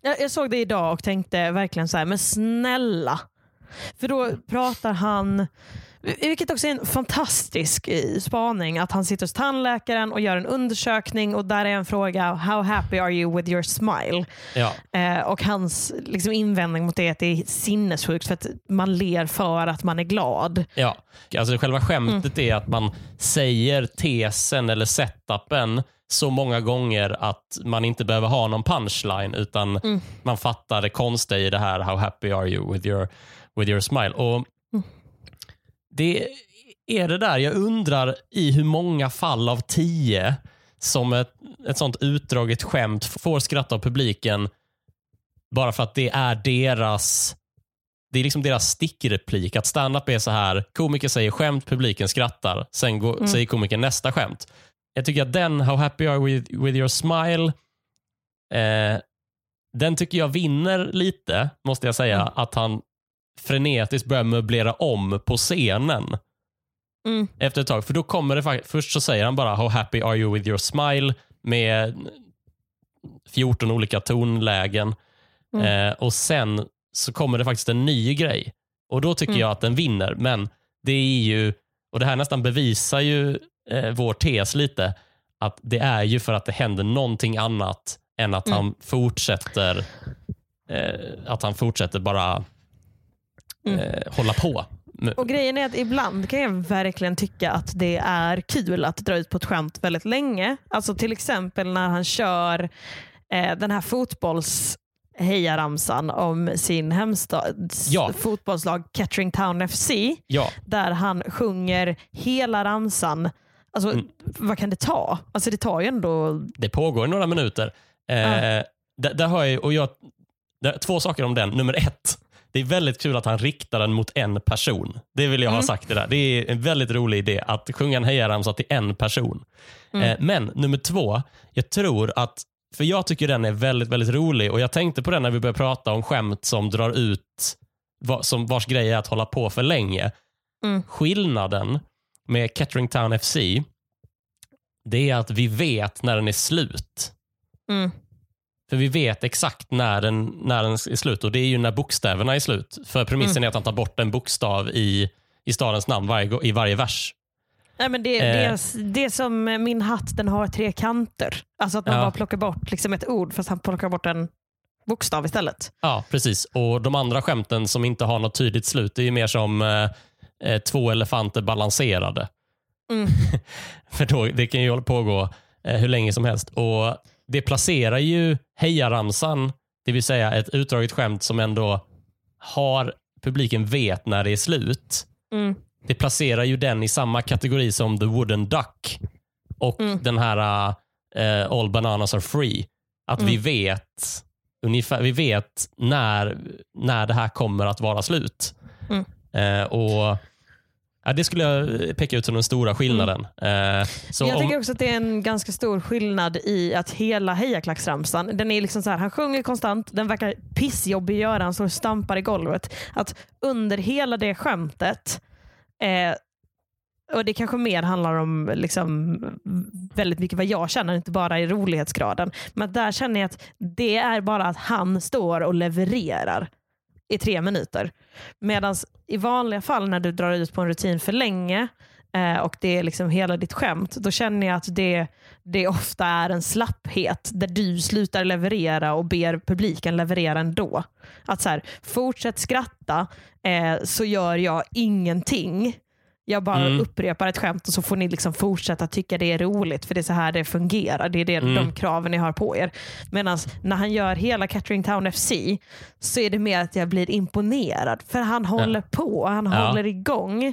Jag, jag såg det idag och tänkte verkligen så här, men snälla. För då pratar han, vilket också är en fantastisk eh, spaning, att han sitter hos tandläkaren och gör en undersökning och där är en fråga, how happy are you with your smile? Ja, Eh, och hans liksom, invändning mot det är att det är sinnessjukt för att man ler för att man är glad. ja. Alltså själva skämtet är att man säger tesen eller setupen så många gånger att man inte behöver ha någon punchline utan Mm. man fattar det konstiga i det här How happy are you with your, with your smile? Och Det är det där jag undrar i hur många fall av tio som ett, ett sånt utdraget skämt får skratta av publiken bara för att det är deras det är liksom deras stickreplik. Att stand-up är så här, komiker säger skämt, publiken skrattar. Sen går, Mm. säger komikern nästa skämt. Jag tycker att den, How happy are you with, with your smile, eh, den tycker jag vinner lite, måste jag säga. Mm. Att han frenetiskt börjar möblera om på scenen Mm. efter ett tag. För då kommer det fakt- Först så säger han bara How happy are you with your smile med 14 olika tonlägen. Mm. Eh, och sen så kommer det faktiskt en ny grej. Och då tycker Mm. jag att den vinner. Men det är ju, och det här nästan bevisar ju eh, vår tes lite, att det är ju för att det händer någonting annat än att Mm. han fortsätter eh, att han fortsätter bara Mm. eh, hålla på. Och grejen är att ibland kan jag verkligen tycka att det är kul att dra ut på ett skämt väldigt länge. Alltså till exempel när han kör eh, den här fotbolls hejaramsan om sin hemstads Ja. fotbollslag Kettering Town FC. Ja, Där han sjunger hela ramsan. Alltså, Mm. Vad kan det ta? Alltså Det tar ju ändå... det pågår några minuter. Eh, Ja. där, där har jag, och jag, där, två saker om den. Nummer ett, det är väldigt kul att han riktar den mot en person. Det vill jag ha Mm. sagt. Det, där. det är en väldigt rolig idé att sjunga en hejaramsa till en person. Mm. Eh, men nummer två, jag tror att, för jag tycker den är väldigt, väldigt rolig och jag tänkte på den när vi började prata om skämt som drar ut, som vars grej är att hålla på för länge. Mm. Skillnaden med Kettering Town FC, det är att vi vet när den är slut. Mm. För vi vet exakt när den, när den är slut och det är ju när bokstäverna är slut. För premissen Mm. är att han tar bort en bokstav i, i stadens namn varje, i varje vers. Nej, men det, Eh. det, är, det är som min hatt, den har tre kanter. Alltså att man Ja. bara plockar bort liksom ett ord fast han plockar bort en bokstav istället. Ja, precis. Och de andra skämten som inte har något tydligt slut, det är ju mer som eh, eh, två elefanter balanserade. Mm. För då, det kan ju pågå eh, hur länge som helst. Och det placerar ju hejaramsan, det vill säga ett utdraget skämt som ändå har publiken vet när det är slut. Mm. Det placerar ju den i samma kategori som The Wooden Duck och Mm. den här uh, All Bananas Are Free. Att vi Mm. vet ungefär, vi vet när, när det här kommer att vara slut. Eh, och ja, Det skulle jag peka ut som den stora skillnaden. Eh, så jag om, tycker också att det är en ganska stor skillnad i att hela hejaklacksramsan, den är liksom så här, han sjunger konstant, den verkar pissjobbig att göra, han står och stampar i golvet. Att under hela det skämtet, eh, och det kanske mer handlar om liksom väldigt mycket vad jag känner, inte bara i rolighetsgraden. Men där känner jag att det är bara att han står och levererar i tre minuter. Medan i vanliga fall när du drar ut på en rutin för länge eh, och det är liksom hela ditt skämt, då känner jag att det, det ofta är en slapphet där du slutar leverera och ber publiken leverera ändå. Att så här, fortsätt skratta eh, så gör jag ingenting. Jag bara Mm. upprepar ett skämt och så får ni liksom fortsätta tycka det är roligt för det är så här det fungerar. Det är det, Mm. de kraven ni har på er. Medan när han gör hela Catering Town FC så är det mer att jag blir imponerad för han håller på, han Ja. håller igång.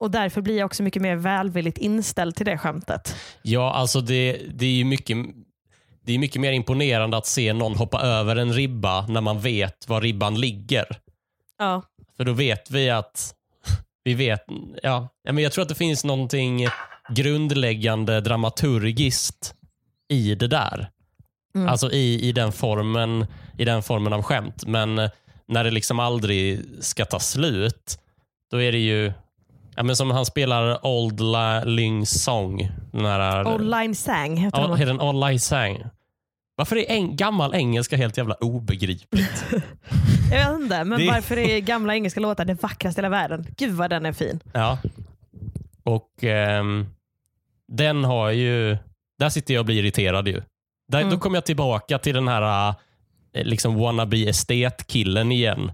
Och därför blir jag också mycket mer välvilligt inställd till det skämtet. Ja, alltså det, det är ju mycket det är mycket mer imponerande att se någon hoppa över en ribba när man vet var ribban ligger. Ja. För då vet vi att vi vet, ja, men jag tror att det finns någonting grundläggande dramaturgiskt i det där. Mm. Alltså i, i, den formen, i den formen av skämt. Men eh, när det liksom aldrig ska ta slut, då är det ju ja, men som han spelar Old La Ling Song. Den här, Online sang heter den. heter den Sang? Varför är en, gammal engelska helt jävla obegripligt? Jag vet inte, men Det- varför är gamla engelska låtar det vackraste i hela världen? Gud vad den är fin. Ja. Och ehm, den har ju... Där sitter jag och blir irriterad ju. Där, Då Mm. kommer jag tillbaka till den här eh, liksom wannabe estet-killen igen.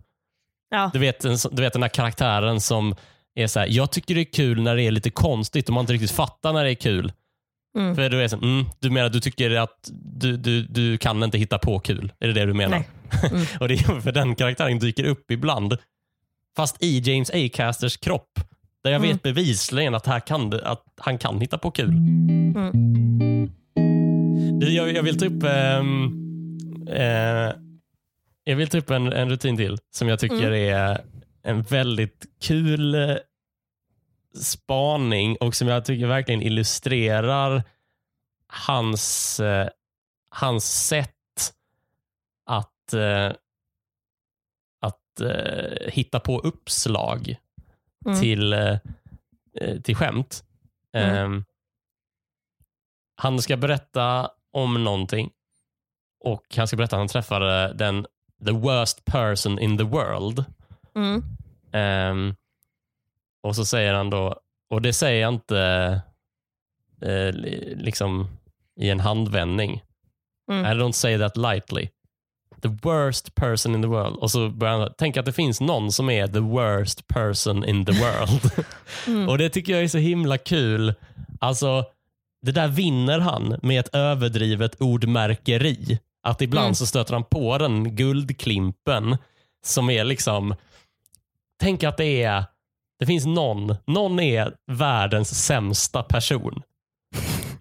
Ja. Du vet, en, så- du vet den här karaktären som är så här, jag tycker det är kul när det är lite konstigt och man inte riktigt fattar när det är kul. Mm. För du, är så, mm, du menar du tycker att du, du, du kan inte hitta på kul? Är det det du menar? Nej. Mm. och det är för den karaktären dyker upp ibland. Fast i James A. Casters kropp. Där jag Mm. vet bevisligen att, här kan, att han kan hitta på kul. Mm. Jag, jag vill ta upp ehm, eh, Jag vill ta upp en, en rutin till som jag tycker Mm. är en väldigt kul eh, spaning och som jag tycker verkligen illustrerar hans, eh, hans sätt att, eh, att eh, hitta på uppslag Mm. till, eh, till skämt. Mm. Ehm, han ska berätta om någonting och han ska berätta att han träffade den the worst person in the world. Mm. Ehm, och så säger han då, och det säger jag inte eh, li- liksom i en handvändning. Mm. I don't say that lightly. The worst person in the world. Och så börjar han tänka att det finns någon som är the worst person in the world. Mm. och det tycker jag är så himla kul. Alltså, det där vinner han med ett överdrivet ordmärkeri. Att ibland Mm. så stöter han på den guldklimpen som är liksom, tänk att det är, det finns någon, någon är världens sämsta person.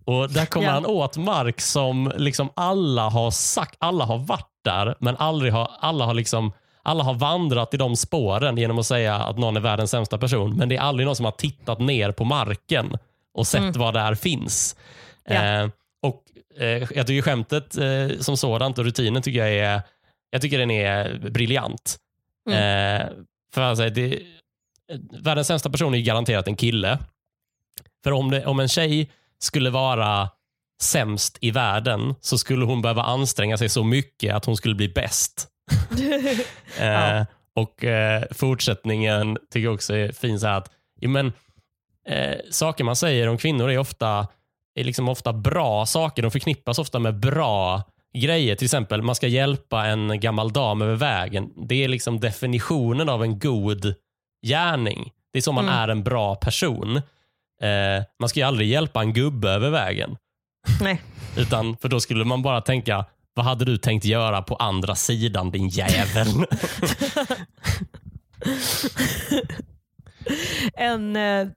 Och där kommer Ja. han åt mark som liksom alla har sagt, alla har varit där, men aldrig har, alla har liksom alla har vandrat i de spåren genom att säga att någon är världens sämsta person, men det är aldrig någon som har tittat ner på marken och sett Mm. vad där finns. Ja. Eh, och eh, Jag tycker skämtet eh, som sådant och rutinen tycker jag är jag tycker den är briljant. Eh, för alltså, det, världens sämsta person är ju garanterat en kille. För om, det, om en tjej skulle vara sämst i världen så skulle hon behöva anstränga sig så mycket att hon skulle bli bäst. Eh, Ja. Och eh, fortsättningen tycker jag också är fin. Så att, ja, men, eh, saker man säger om kvinnor är ofta, är liksom ofta bra saker. De förknippas ofta med bra grejer. Till exempel, man ska hjälpa en gammal dam över vägen. Det är liksom definitionen av en god gärning. Det är så man Mm. är en bra person. Eh, man ska ju aldrig hjälpa en gubbe över vägen. Nej. Utan, för då skulle man bara tänka, vad hade du tänkt göra på andra sidan din jävel? en, eh,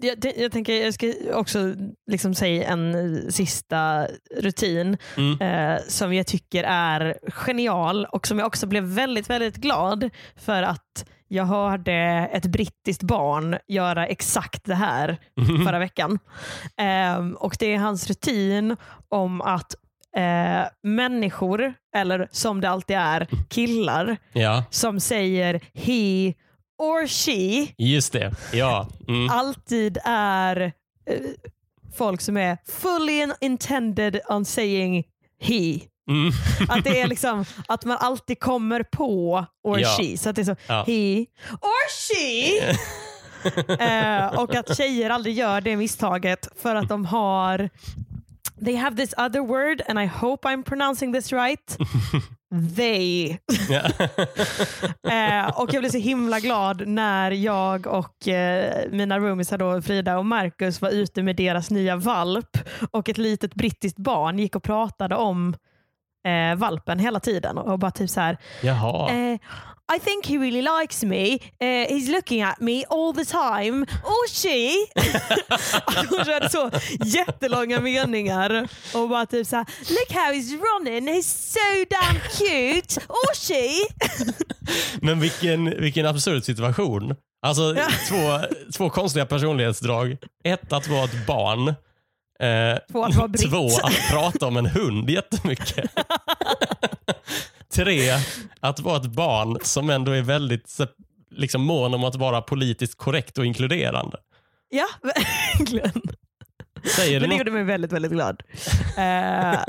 jag, jag tänker jag ska också liksom säga en sista rutin Mm. eh, som jag tycker är genial och som jag också blev väldigt, väldigt glad för att jag hörde ett brittiskt barn göra exakt det här förra veckan. Ehm, och Det är hans rutin om att eh, människor, eller som det alltid är, killar, Ja, som säger he or she just det. Ja. Mm. alltid är eh, folk som är fully in- intended on saying he. Mm. Att det är liksom att man alltid kommer på or Ja. she. Så att det är så Ja. he or she. eh, och att tjejer aldrig gör det misstaget för att de har They have this other word and I hope I'm pronouncing this right. They. Eh, och jag blev så himla glad när jag och eh, mina roomies, då, Frida och Marcus, var ute med deras nya valp och ett litet brittiskt barn gick och pratade om eh, valpen hela tiden och bara typ så här. Jaha. Eh, I think he really likes me. Eh, he's looking at me all the time. Or she. Hon körde så jättelånga meningar och bara typ så här. Look how he's running. He's so damn cute. Or she. Men vilken, vilken absurd situation. Alltså två, två konstiga personlighetsdrag. Ett, att vara ett barn. Eh, Två, att vara britt. två, att prata om en hund jättemycket. Tre, att vara ett barn som ändå är väldigt liksom, mån om att vara politiskt korrekt och inkluderande. Ja, verkligen. Säger det något? gjorde mig väldigt, väldigt glad. Eh,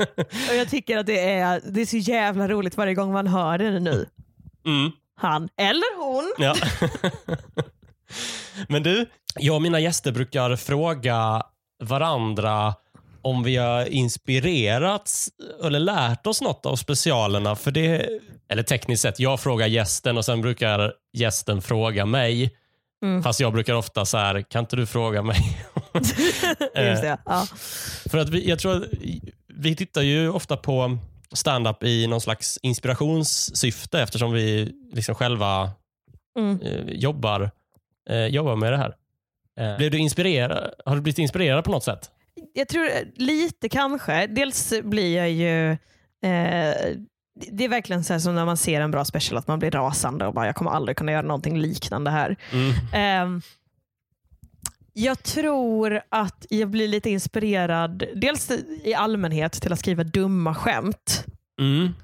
och Jag tycker att det är, det är så jävla roligt varje gång man hör det nu. Mm. Han eller hon. Ja. Men du, jag och mina gäster brukar fråga varandra om vi har inspirerats eller lärt oss något av specialerna. För det, eller tekniskt sett, jag frågar gästen och sen brukar gästen fråga mig. Mm. Fast jag brukar ofta så här, kan inte du fråga mig? Just det. Ja. För att vi, jag tror vi tittar ju ofta på stand-up i någon slags inspirationssyfte eftersom vi liksom själva Mm. eh, jobbar, eh, jobbar med det här. Eh, blev du inspirerad? Har du blivit inspirerad på något sätt? Jag tror lite kanske. Dels blir jag ju eh, det är verkligen så som när man ser en bra special att man blir rasande och bara jag kommer aldrig kunna göra någonting liknande här. Mm. Ehm, jag tror att jag blir lite inspirerad, dels i allmänhet till att skriva dumma skämt. Mm.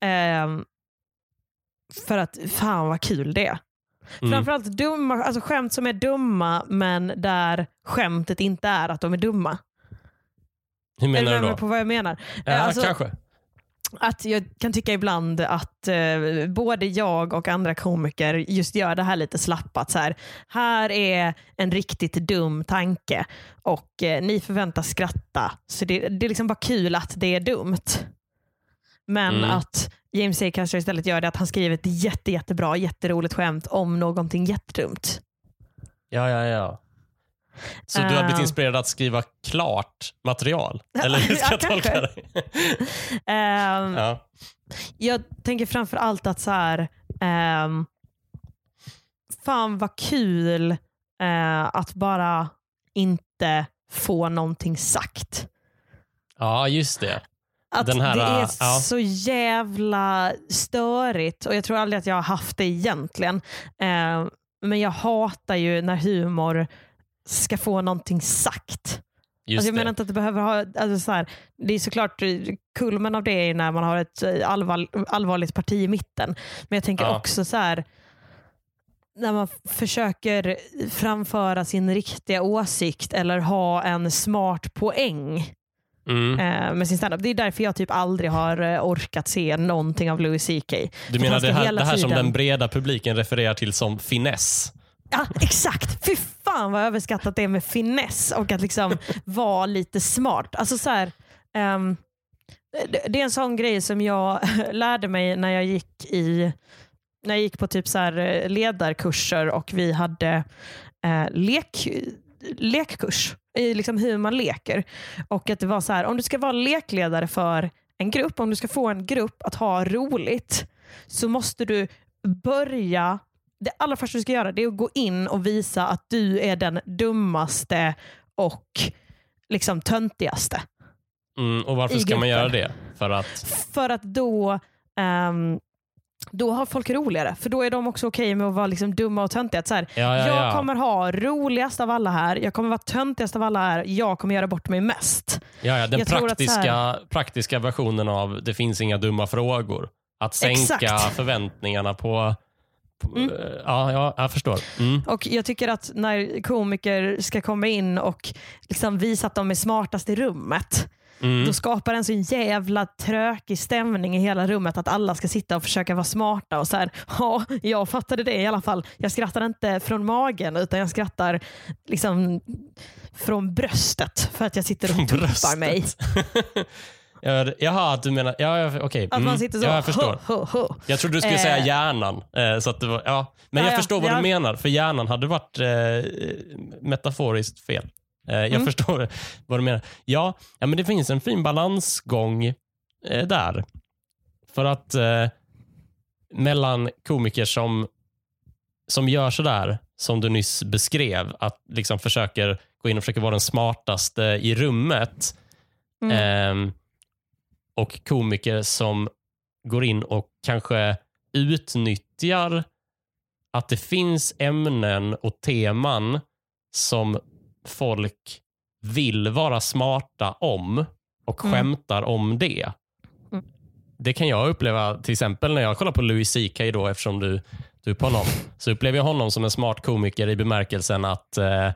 Ehm, för att fan vad kul det är. Mm. Framförallt dumma, alltså skämt som är dumma men där skämtet inte är att de är dumma. Hur menar Eller du då? på vad jag menar? Ja, Eh, alltså, kanske. att jag kan tycka ibland att eh, både jag och andra komiker just gör det här lite slappat. Så här, här är en riktigt dum tanke och eh, ni förväntas skratta. Så det, det är liksom bara kul att det är dumt. Men Mm. att James A. Caster istället gör det att han skriver ett jätte, jättebra, jätteroligt skämt om någonting jättedumt. Ja, ja, ja. Så du har blivit Eh. inspirerad att skriva klart material? Eller hur ska Ja, jag tolka det? Ehm, Ja. Jag tänker framför allt att så här, ehm, fan vad kul eh, att bara inte få någonting sagt. ja, just det. Att här, det är äh, ja. så jävla störigt och jag tror aldrig att jag har haft det egentligen. Eh, men jag hatar ju när humor ska få någonting sagt. Just Alltså jag det. menar inte att det behöver ha, alltså så här, det är såklart eh, kulmen av det är när man har ett eh, allvar, allvarligt parti i mitten. Men jag tänker Ja. också så här när man försöker framföra sin riktiga åsikt eller ha en smart poäng Mm. eh, med sin standup. Det är därför jag typ aldrig har eh, orkat se någonting av Louis CK. Du menar det här, det här som den breda publiken refererar till som finess? Ja, exakt. Fy fan vad överskattat det är med finess och att liksom vara lite smart. Alltså så här, ehm, det, är en sån grej som jag lärde mig när jag gick i när jag gick på typ så eh, ledarkurser och vi hade eh, lek, lekkurs. I liksom hur man leker. Och att det var så här, om du ska vara lekledare för en grupp, om du ska få en grupp att ha roligt, så måste du börja det allra första du ska göra det är att gå in och visa att du är den dummaste och liksom töntigaste. Mm, och varför ska man göra det? För att... För att då, ehm, då har folk roligare. För då är de också okej med att vara liksom dumma och töntiga. Att Så här, Ja, ja, jag ja. kommer ha roligast av alla här, jag kommer vara töntigast av alla här, jag kommer göra bort mig mest. Ja, ja, den Jag att så praktiska, praktiska versionen av det finns inga dumma frågor. Att sänka Exakt. förväntningarna på... på Mm. eh, ja, ja, jag förstår. Mm. Och Jag tycker att när komiker ska komma in och liksom visa att de är smartast i rummet, Mm. då skapar en så jävla trökig stämning i hela rummet att alla ska sitta och försöka vara smarta. och så här, ja, Jag fattade det i alla fall. Jag skrattar inte från magen utan jag skrattar liksom från bröstet för att jag sitter och tuppar mig. Jaha, du menar... Ja, ja, okej. Att Mm. man sitter så. Ja, jag förstår. Ho, ho, ho. Jag trodde du skulle Eh. säga hjärnan. Eh, så att det var, ja. Men Ja, jag ja, förstår vad du menar, för hjärnan hade varit eh, metaforiskt fel. Eh, jag Mm. förstår vad du menar. Ja, ja, men det finns en fin balansgång eh, där. För att eh, mellan komiker som, som gör sådär, som du nyss beskrev, att liksom försöker gå in och försöka vara den smartaste i rummet, Mm. Ehm, och komiker som går in och kanske utnyttjar att det finns ämnen och teman som folk vill vara smarta om och Mm. skämtar om det. Mm. Det kan jag uppleva till exempel när jag kollar på Louis CK då eftersom du, du på honom. Så upplever jag honom som en smart komiker i bemärkelsen att eh,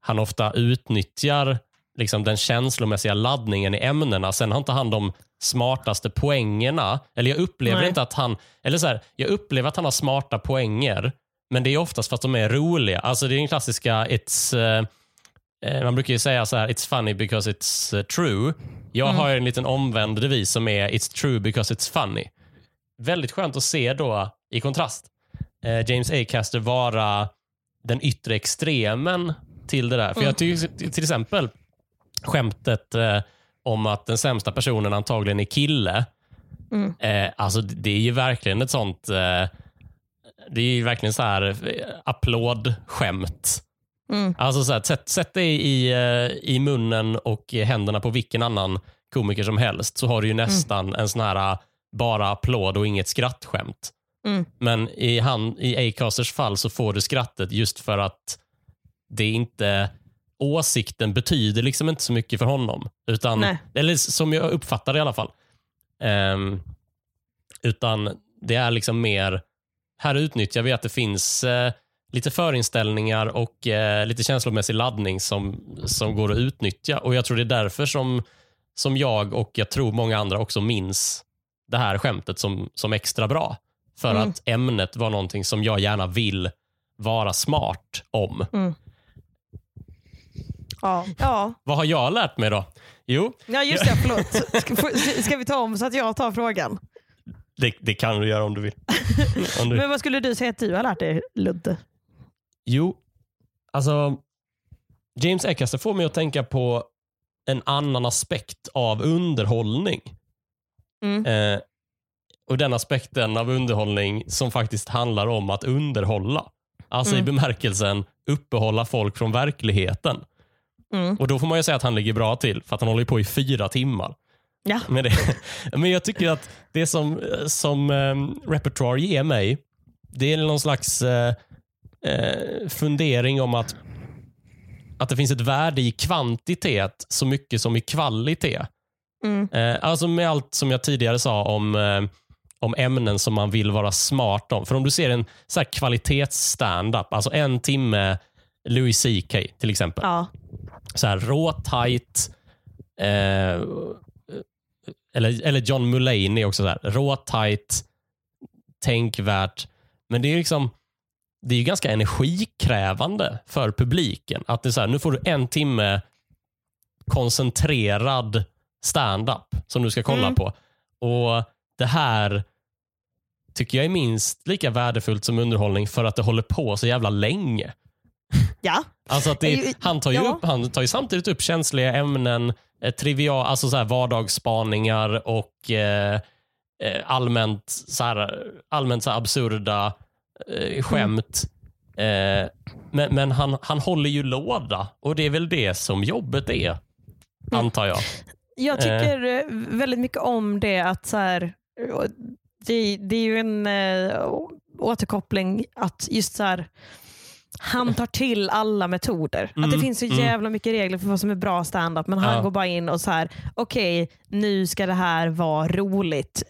han ofta utnyttjar liksom den känslomässiga laddningen i ämnena. Sen har inte han de smartaste poängerna. Eller jag upplever Nej. inte att han... Eller så här, jag upplever att han har smarta poänger, men det är oftast för att de är roliga. Alltså det är den klassiska, it's, eh, man brukar ju säga så här, it's funny because it's eh, true. Jag Mm. har en liten omvänd devis som är it's true because it's funny. Väldigt skönt att se då i kontrast eh, James Acaster vara den yttre extremen till det där. För Mm. jag tycker till exempel skämtet eh, om att den sämsta personen antagligen är kille. Mm. Eh, alltså det är ju verkligen ett sånt eh, det är ju verkligen så här eh, applådskämt. Mm. Alltså så här, sätt, sätt dig i, eh, i munnen och händerna på vilken annan komiker som helst så har du ju nästan en sån här eh, bara applåd och inget skrattskämt. Mm. Men i, han, i Acasters fall så får du skrattet just för att det inte åsikten betyder liksom inte så mycket för honom. Utan, Nej. eller som jag uppfattar det i alla fall. Ehm, utan det är liksom mer, här utnyttjar vi att det finns eh, lite förinställningar och eh, lite känslomässig laddning som, som går att utnyttja. Och Jag tror det är därför som, som jag och jag tror många andra också minns det här skämtet som, som extra bra. För Mm. att ämnet var någonting som jag gärna vill vara smart om. Ja. Ja. Vad har jag lärt mig då? Jo, ja, just det. Förlåt. Ska vi ta om så att jag tar frågan? det, det kan du göra om du vill. om du... Men vad skulle du säga att du har lärt dig, Ludde? Jo, alltså James Acaster får mig att tänka på en annan aspekt av underhållning. Mm. Eh, och den aspekten av underhållning som faktiskt handlar om att underhålla. Alltså i Mm. bemärkelsen uppehålla folk från verkligheten. Mm. Och Då får man ju säga att han ligger bra till för att han håller på i fyra timmar. Ja. med det. Men jag tycker att det som, som um, repertoire ger mig, det är någon slags eh, eh, fundering om att, att det finns ett värde i kvantitet så mycket som i kvalitet. Mm. Eh, alltså med allt som jag tidigare sa om, eh, om ämnen som man vill vara smart om. För om du ser en så här kvalitets-standup, alltså en timme Louis CK till exempel. Ja. Så här råtajt, eh, eller, eller John Mulaney också så här, råtajt, tänkvärt. Men det är liksom det är ju ganska energikrävande för publiken. Att det är så här, nu får du en timme koncentrerad stand-up som du ska kolla Mm. på. Och Det här tycker jag är minst lika värdefullt som underhållning för att det håller på så jävla länge. Ja, Alltså att det, han, tar ju ja. upp, han tar ju samtidigt upp känsliga ämnen, eh, trivial, alltså så här vardagsspaningar och eh, eh, allmänt, så här, allmänt så absurda eh, skämt. Eh, men men han, han håller ju låda och det är väl det som jobbet är, antar jag. Jag tycker eh, väldigt mycket om det att så här, det, det är ju en äh, återkoppling att just så här, han tar till alla metoder. att det Mm, finns så mm. jävla mycket regler för vad som är bra standup men han Ja. går bara in och så här, okej nu ska det här vara roligt.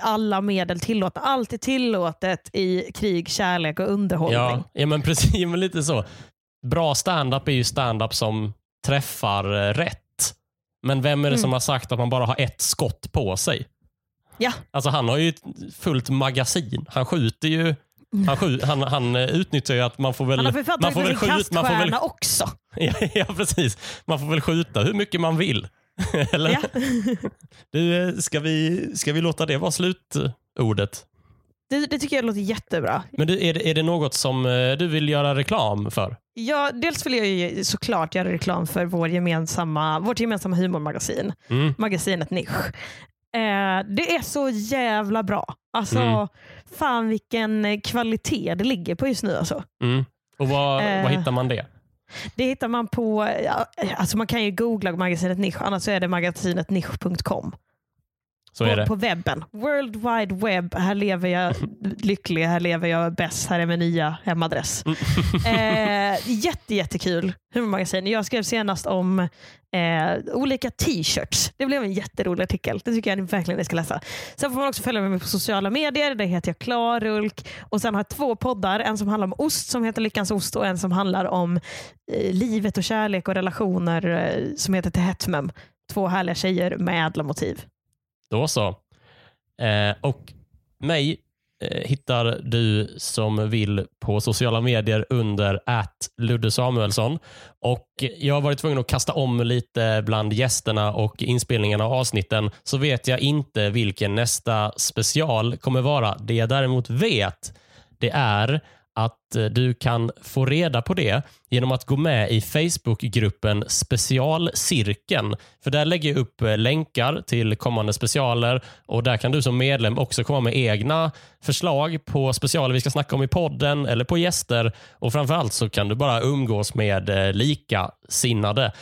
Alla medel tillåtna. Allt är tillåtet i krig, kärlek och underhållning. Ja, ja men precis, men lite så. Bra stand-up är ju stand-up som träffar eh, rätt. Men vem är det Mm. som har sagt att man bara har ett skott på sig? Ja. Alltså han har ju ett fullt magasin. Han skjuter ju han, skjut, han, han eh, utnyttjar ju att man får väl... Han har för fan man får väl en skjut- man får väl, också. ja, ja, precis. Man får väl skjuta hur mycket man vill. Eller? Ja. Du, eh, ska, vi, ska vi låta det vara slutordet? Det, det tycker jag låter jättebra. Men du, är, det, är det något som eh, du vill göra reklam för? Ja, dels vill jag ju såklart göra reklam för vår gemensamma, vårt gemensamma humormagasin, Mm. magasinet Nisch. Eh, det är så jävla bra. Alltså, Mm. Fan vilken kvalitet det ligger på just nu. Alltså. Mm. Och var, Eh. var hittar man det? Det hittar man på, alltså man kan ju googla magasinet Nisch, annars är det magasinetnisch.com. Så är på, det. på webben. World Wide Web, här lever jag lycklig, här lever jag bäst, här är min nya hemadress. eh, jätte, jättekul humormagasin. Jag skrev senast om eh, olika t-shirts. Det blev en jätterolig artikel. Det tycker jag verkligen ni ska läsa. Sen får man också följa mig på sociala medier. Där heter jag Klarulk. Och sen har jag två poddar. En som handlar om ost som heter Lyckans ost och en som handlar om eh, livet och kärlek och relationer eh, som heter Till Hetmem. Två härliga tjejer med ädla motiv. Då så. Eh, och mig eh, hittar du som vill på sociala medier under att Ludde Samuelsson. Och jag har varit tvungen att kasta om lite bland gästerna och inspelningarna av avsnitten så vet jag inte vilken nästa special kommer vara. Det jag däremot vet det är att eh, du kan få reda på det genom att gå med i Facebookgruppen Specialcirkeln. För där lägger jag upp eh, länkar till kommande specialer och där kan du som medlem också komma med egna förslag på specialer vi ska snacka om i podden eller på gäster och framförallt så kan du bara umgås med eh, likasinnade.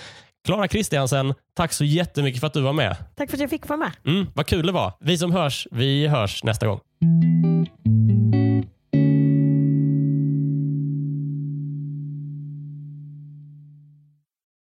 Klara Kristiansen, tack så jättemycket för att du var med. Tack för att jag fick vara med. Mm, vad kul det var. Vi som hörs, vi hörs nästa gång.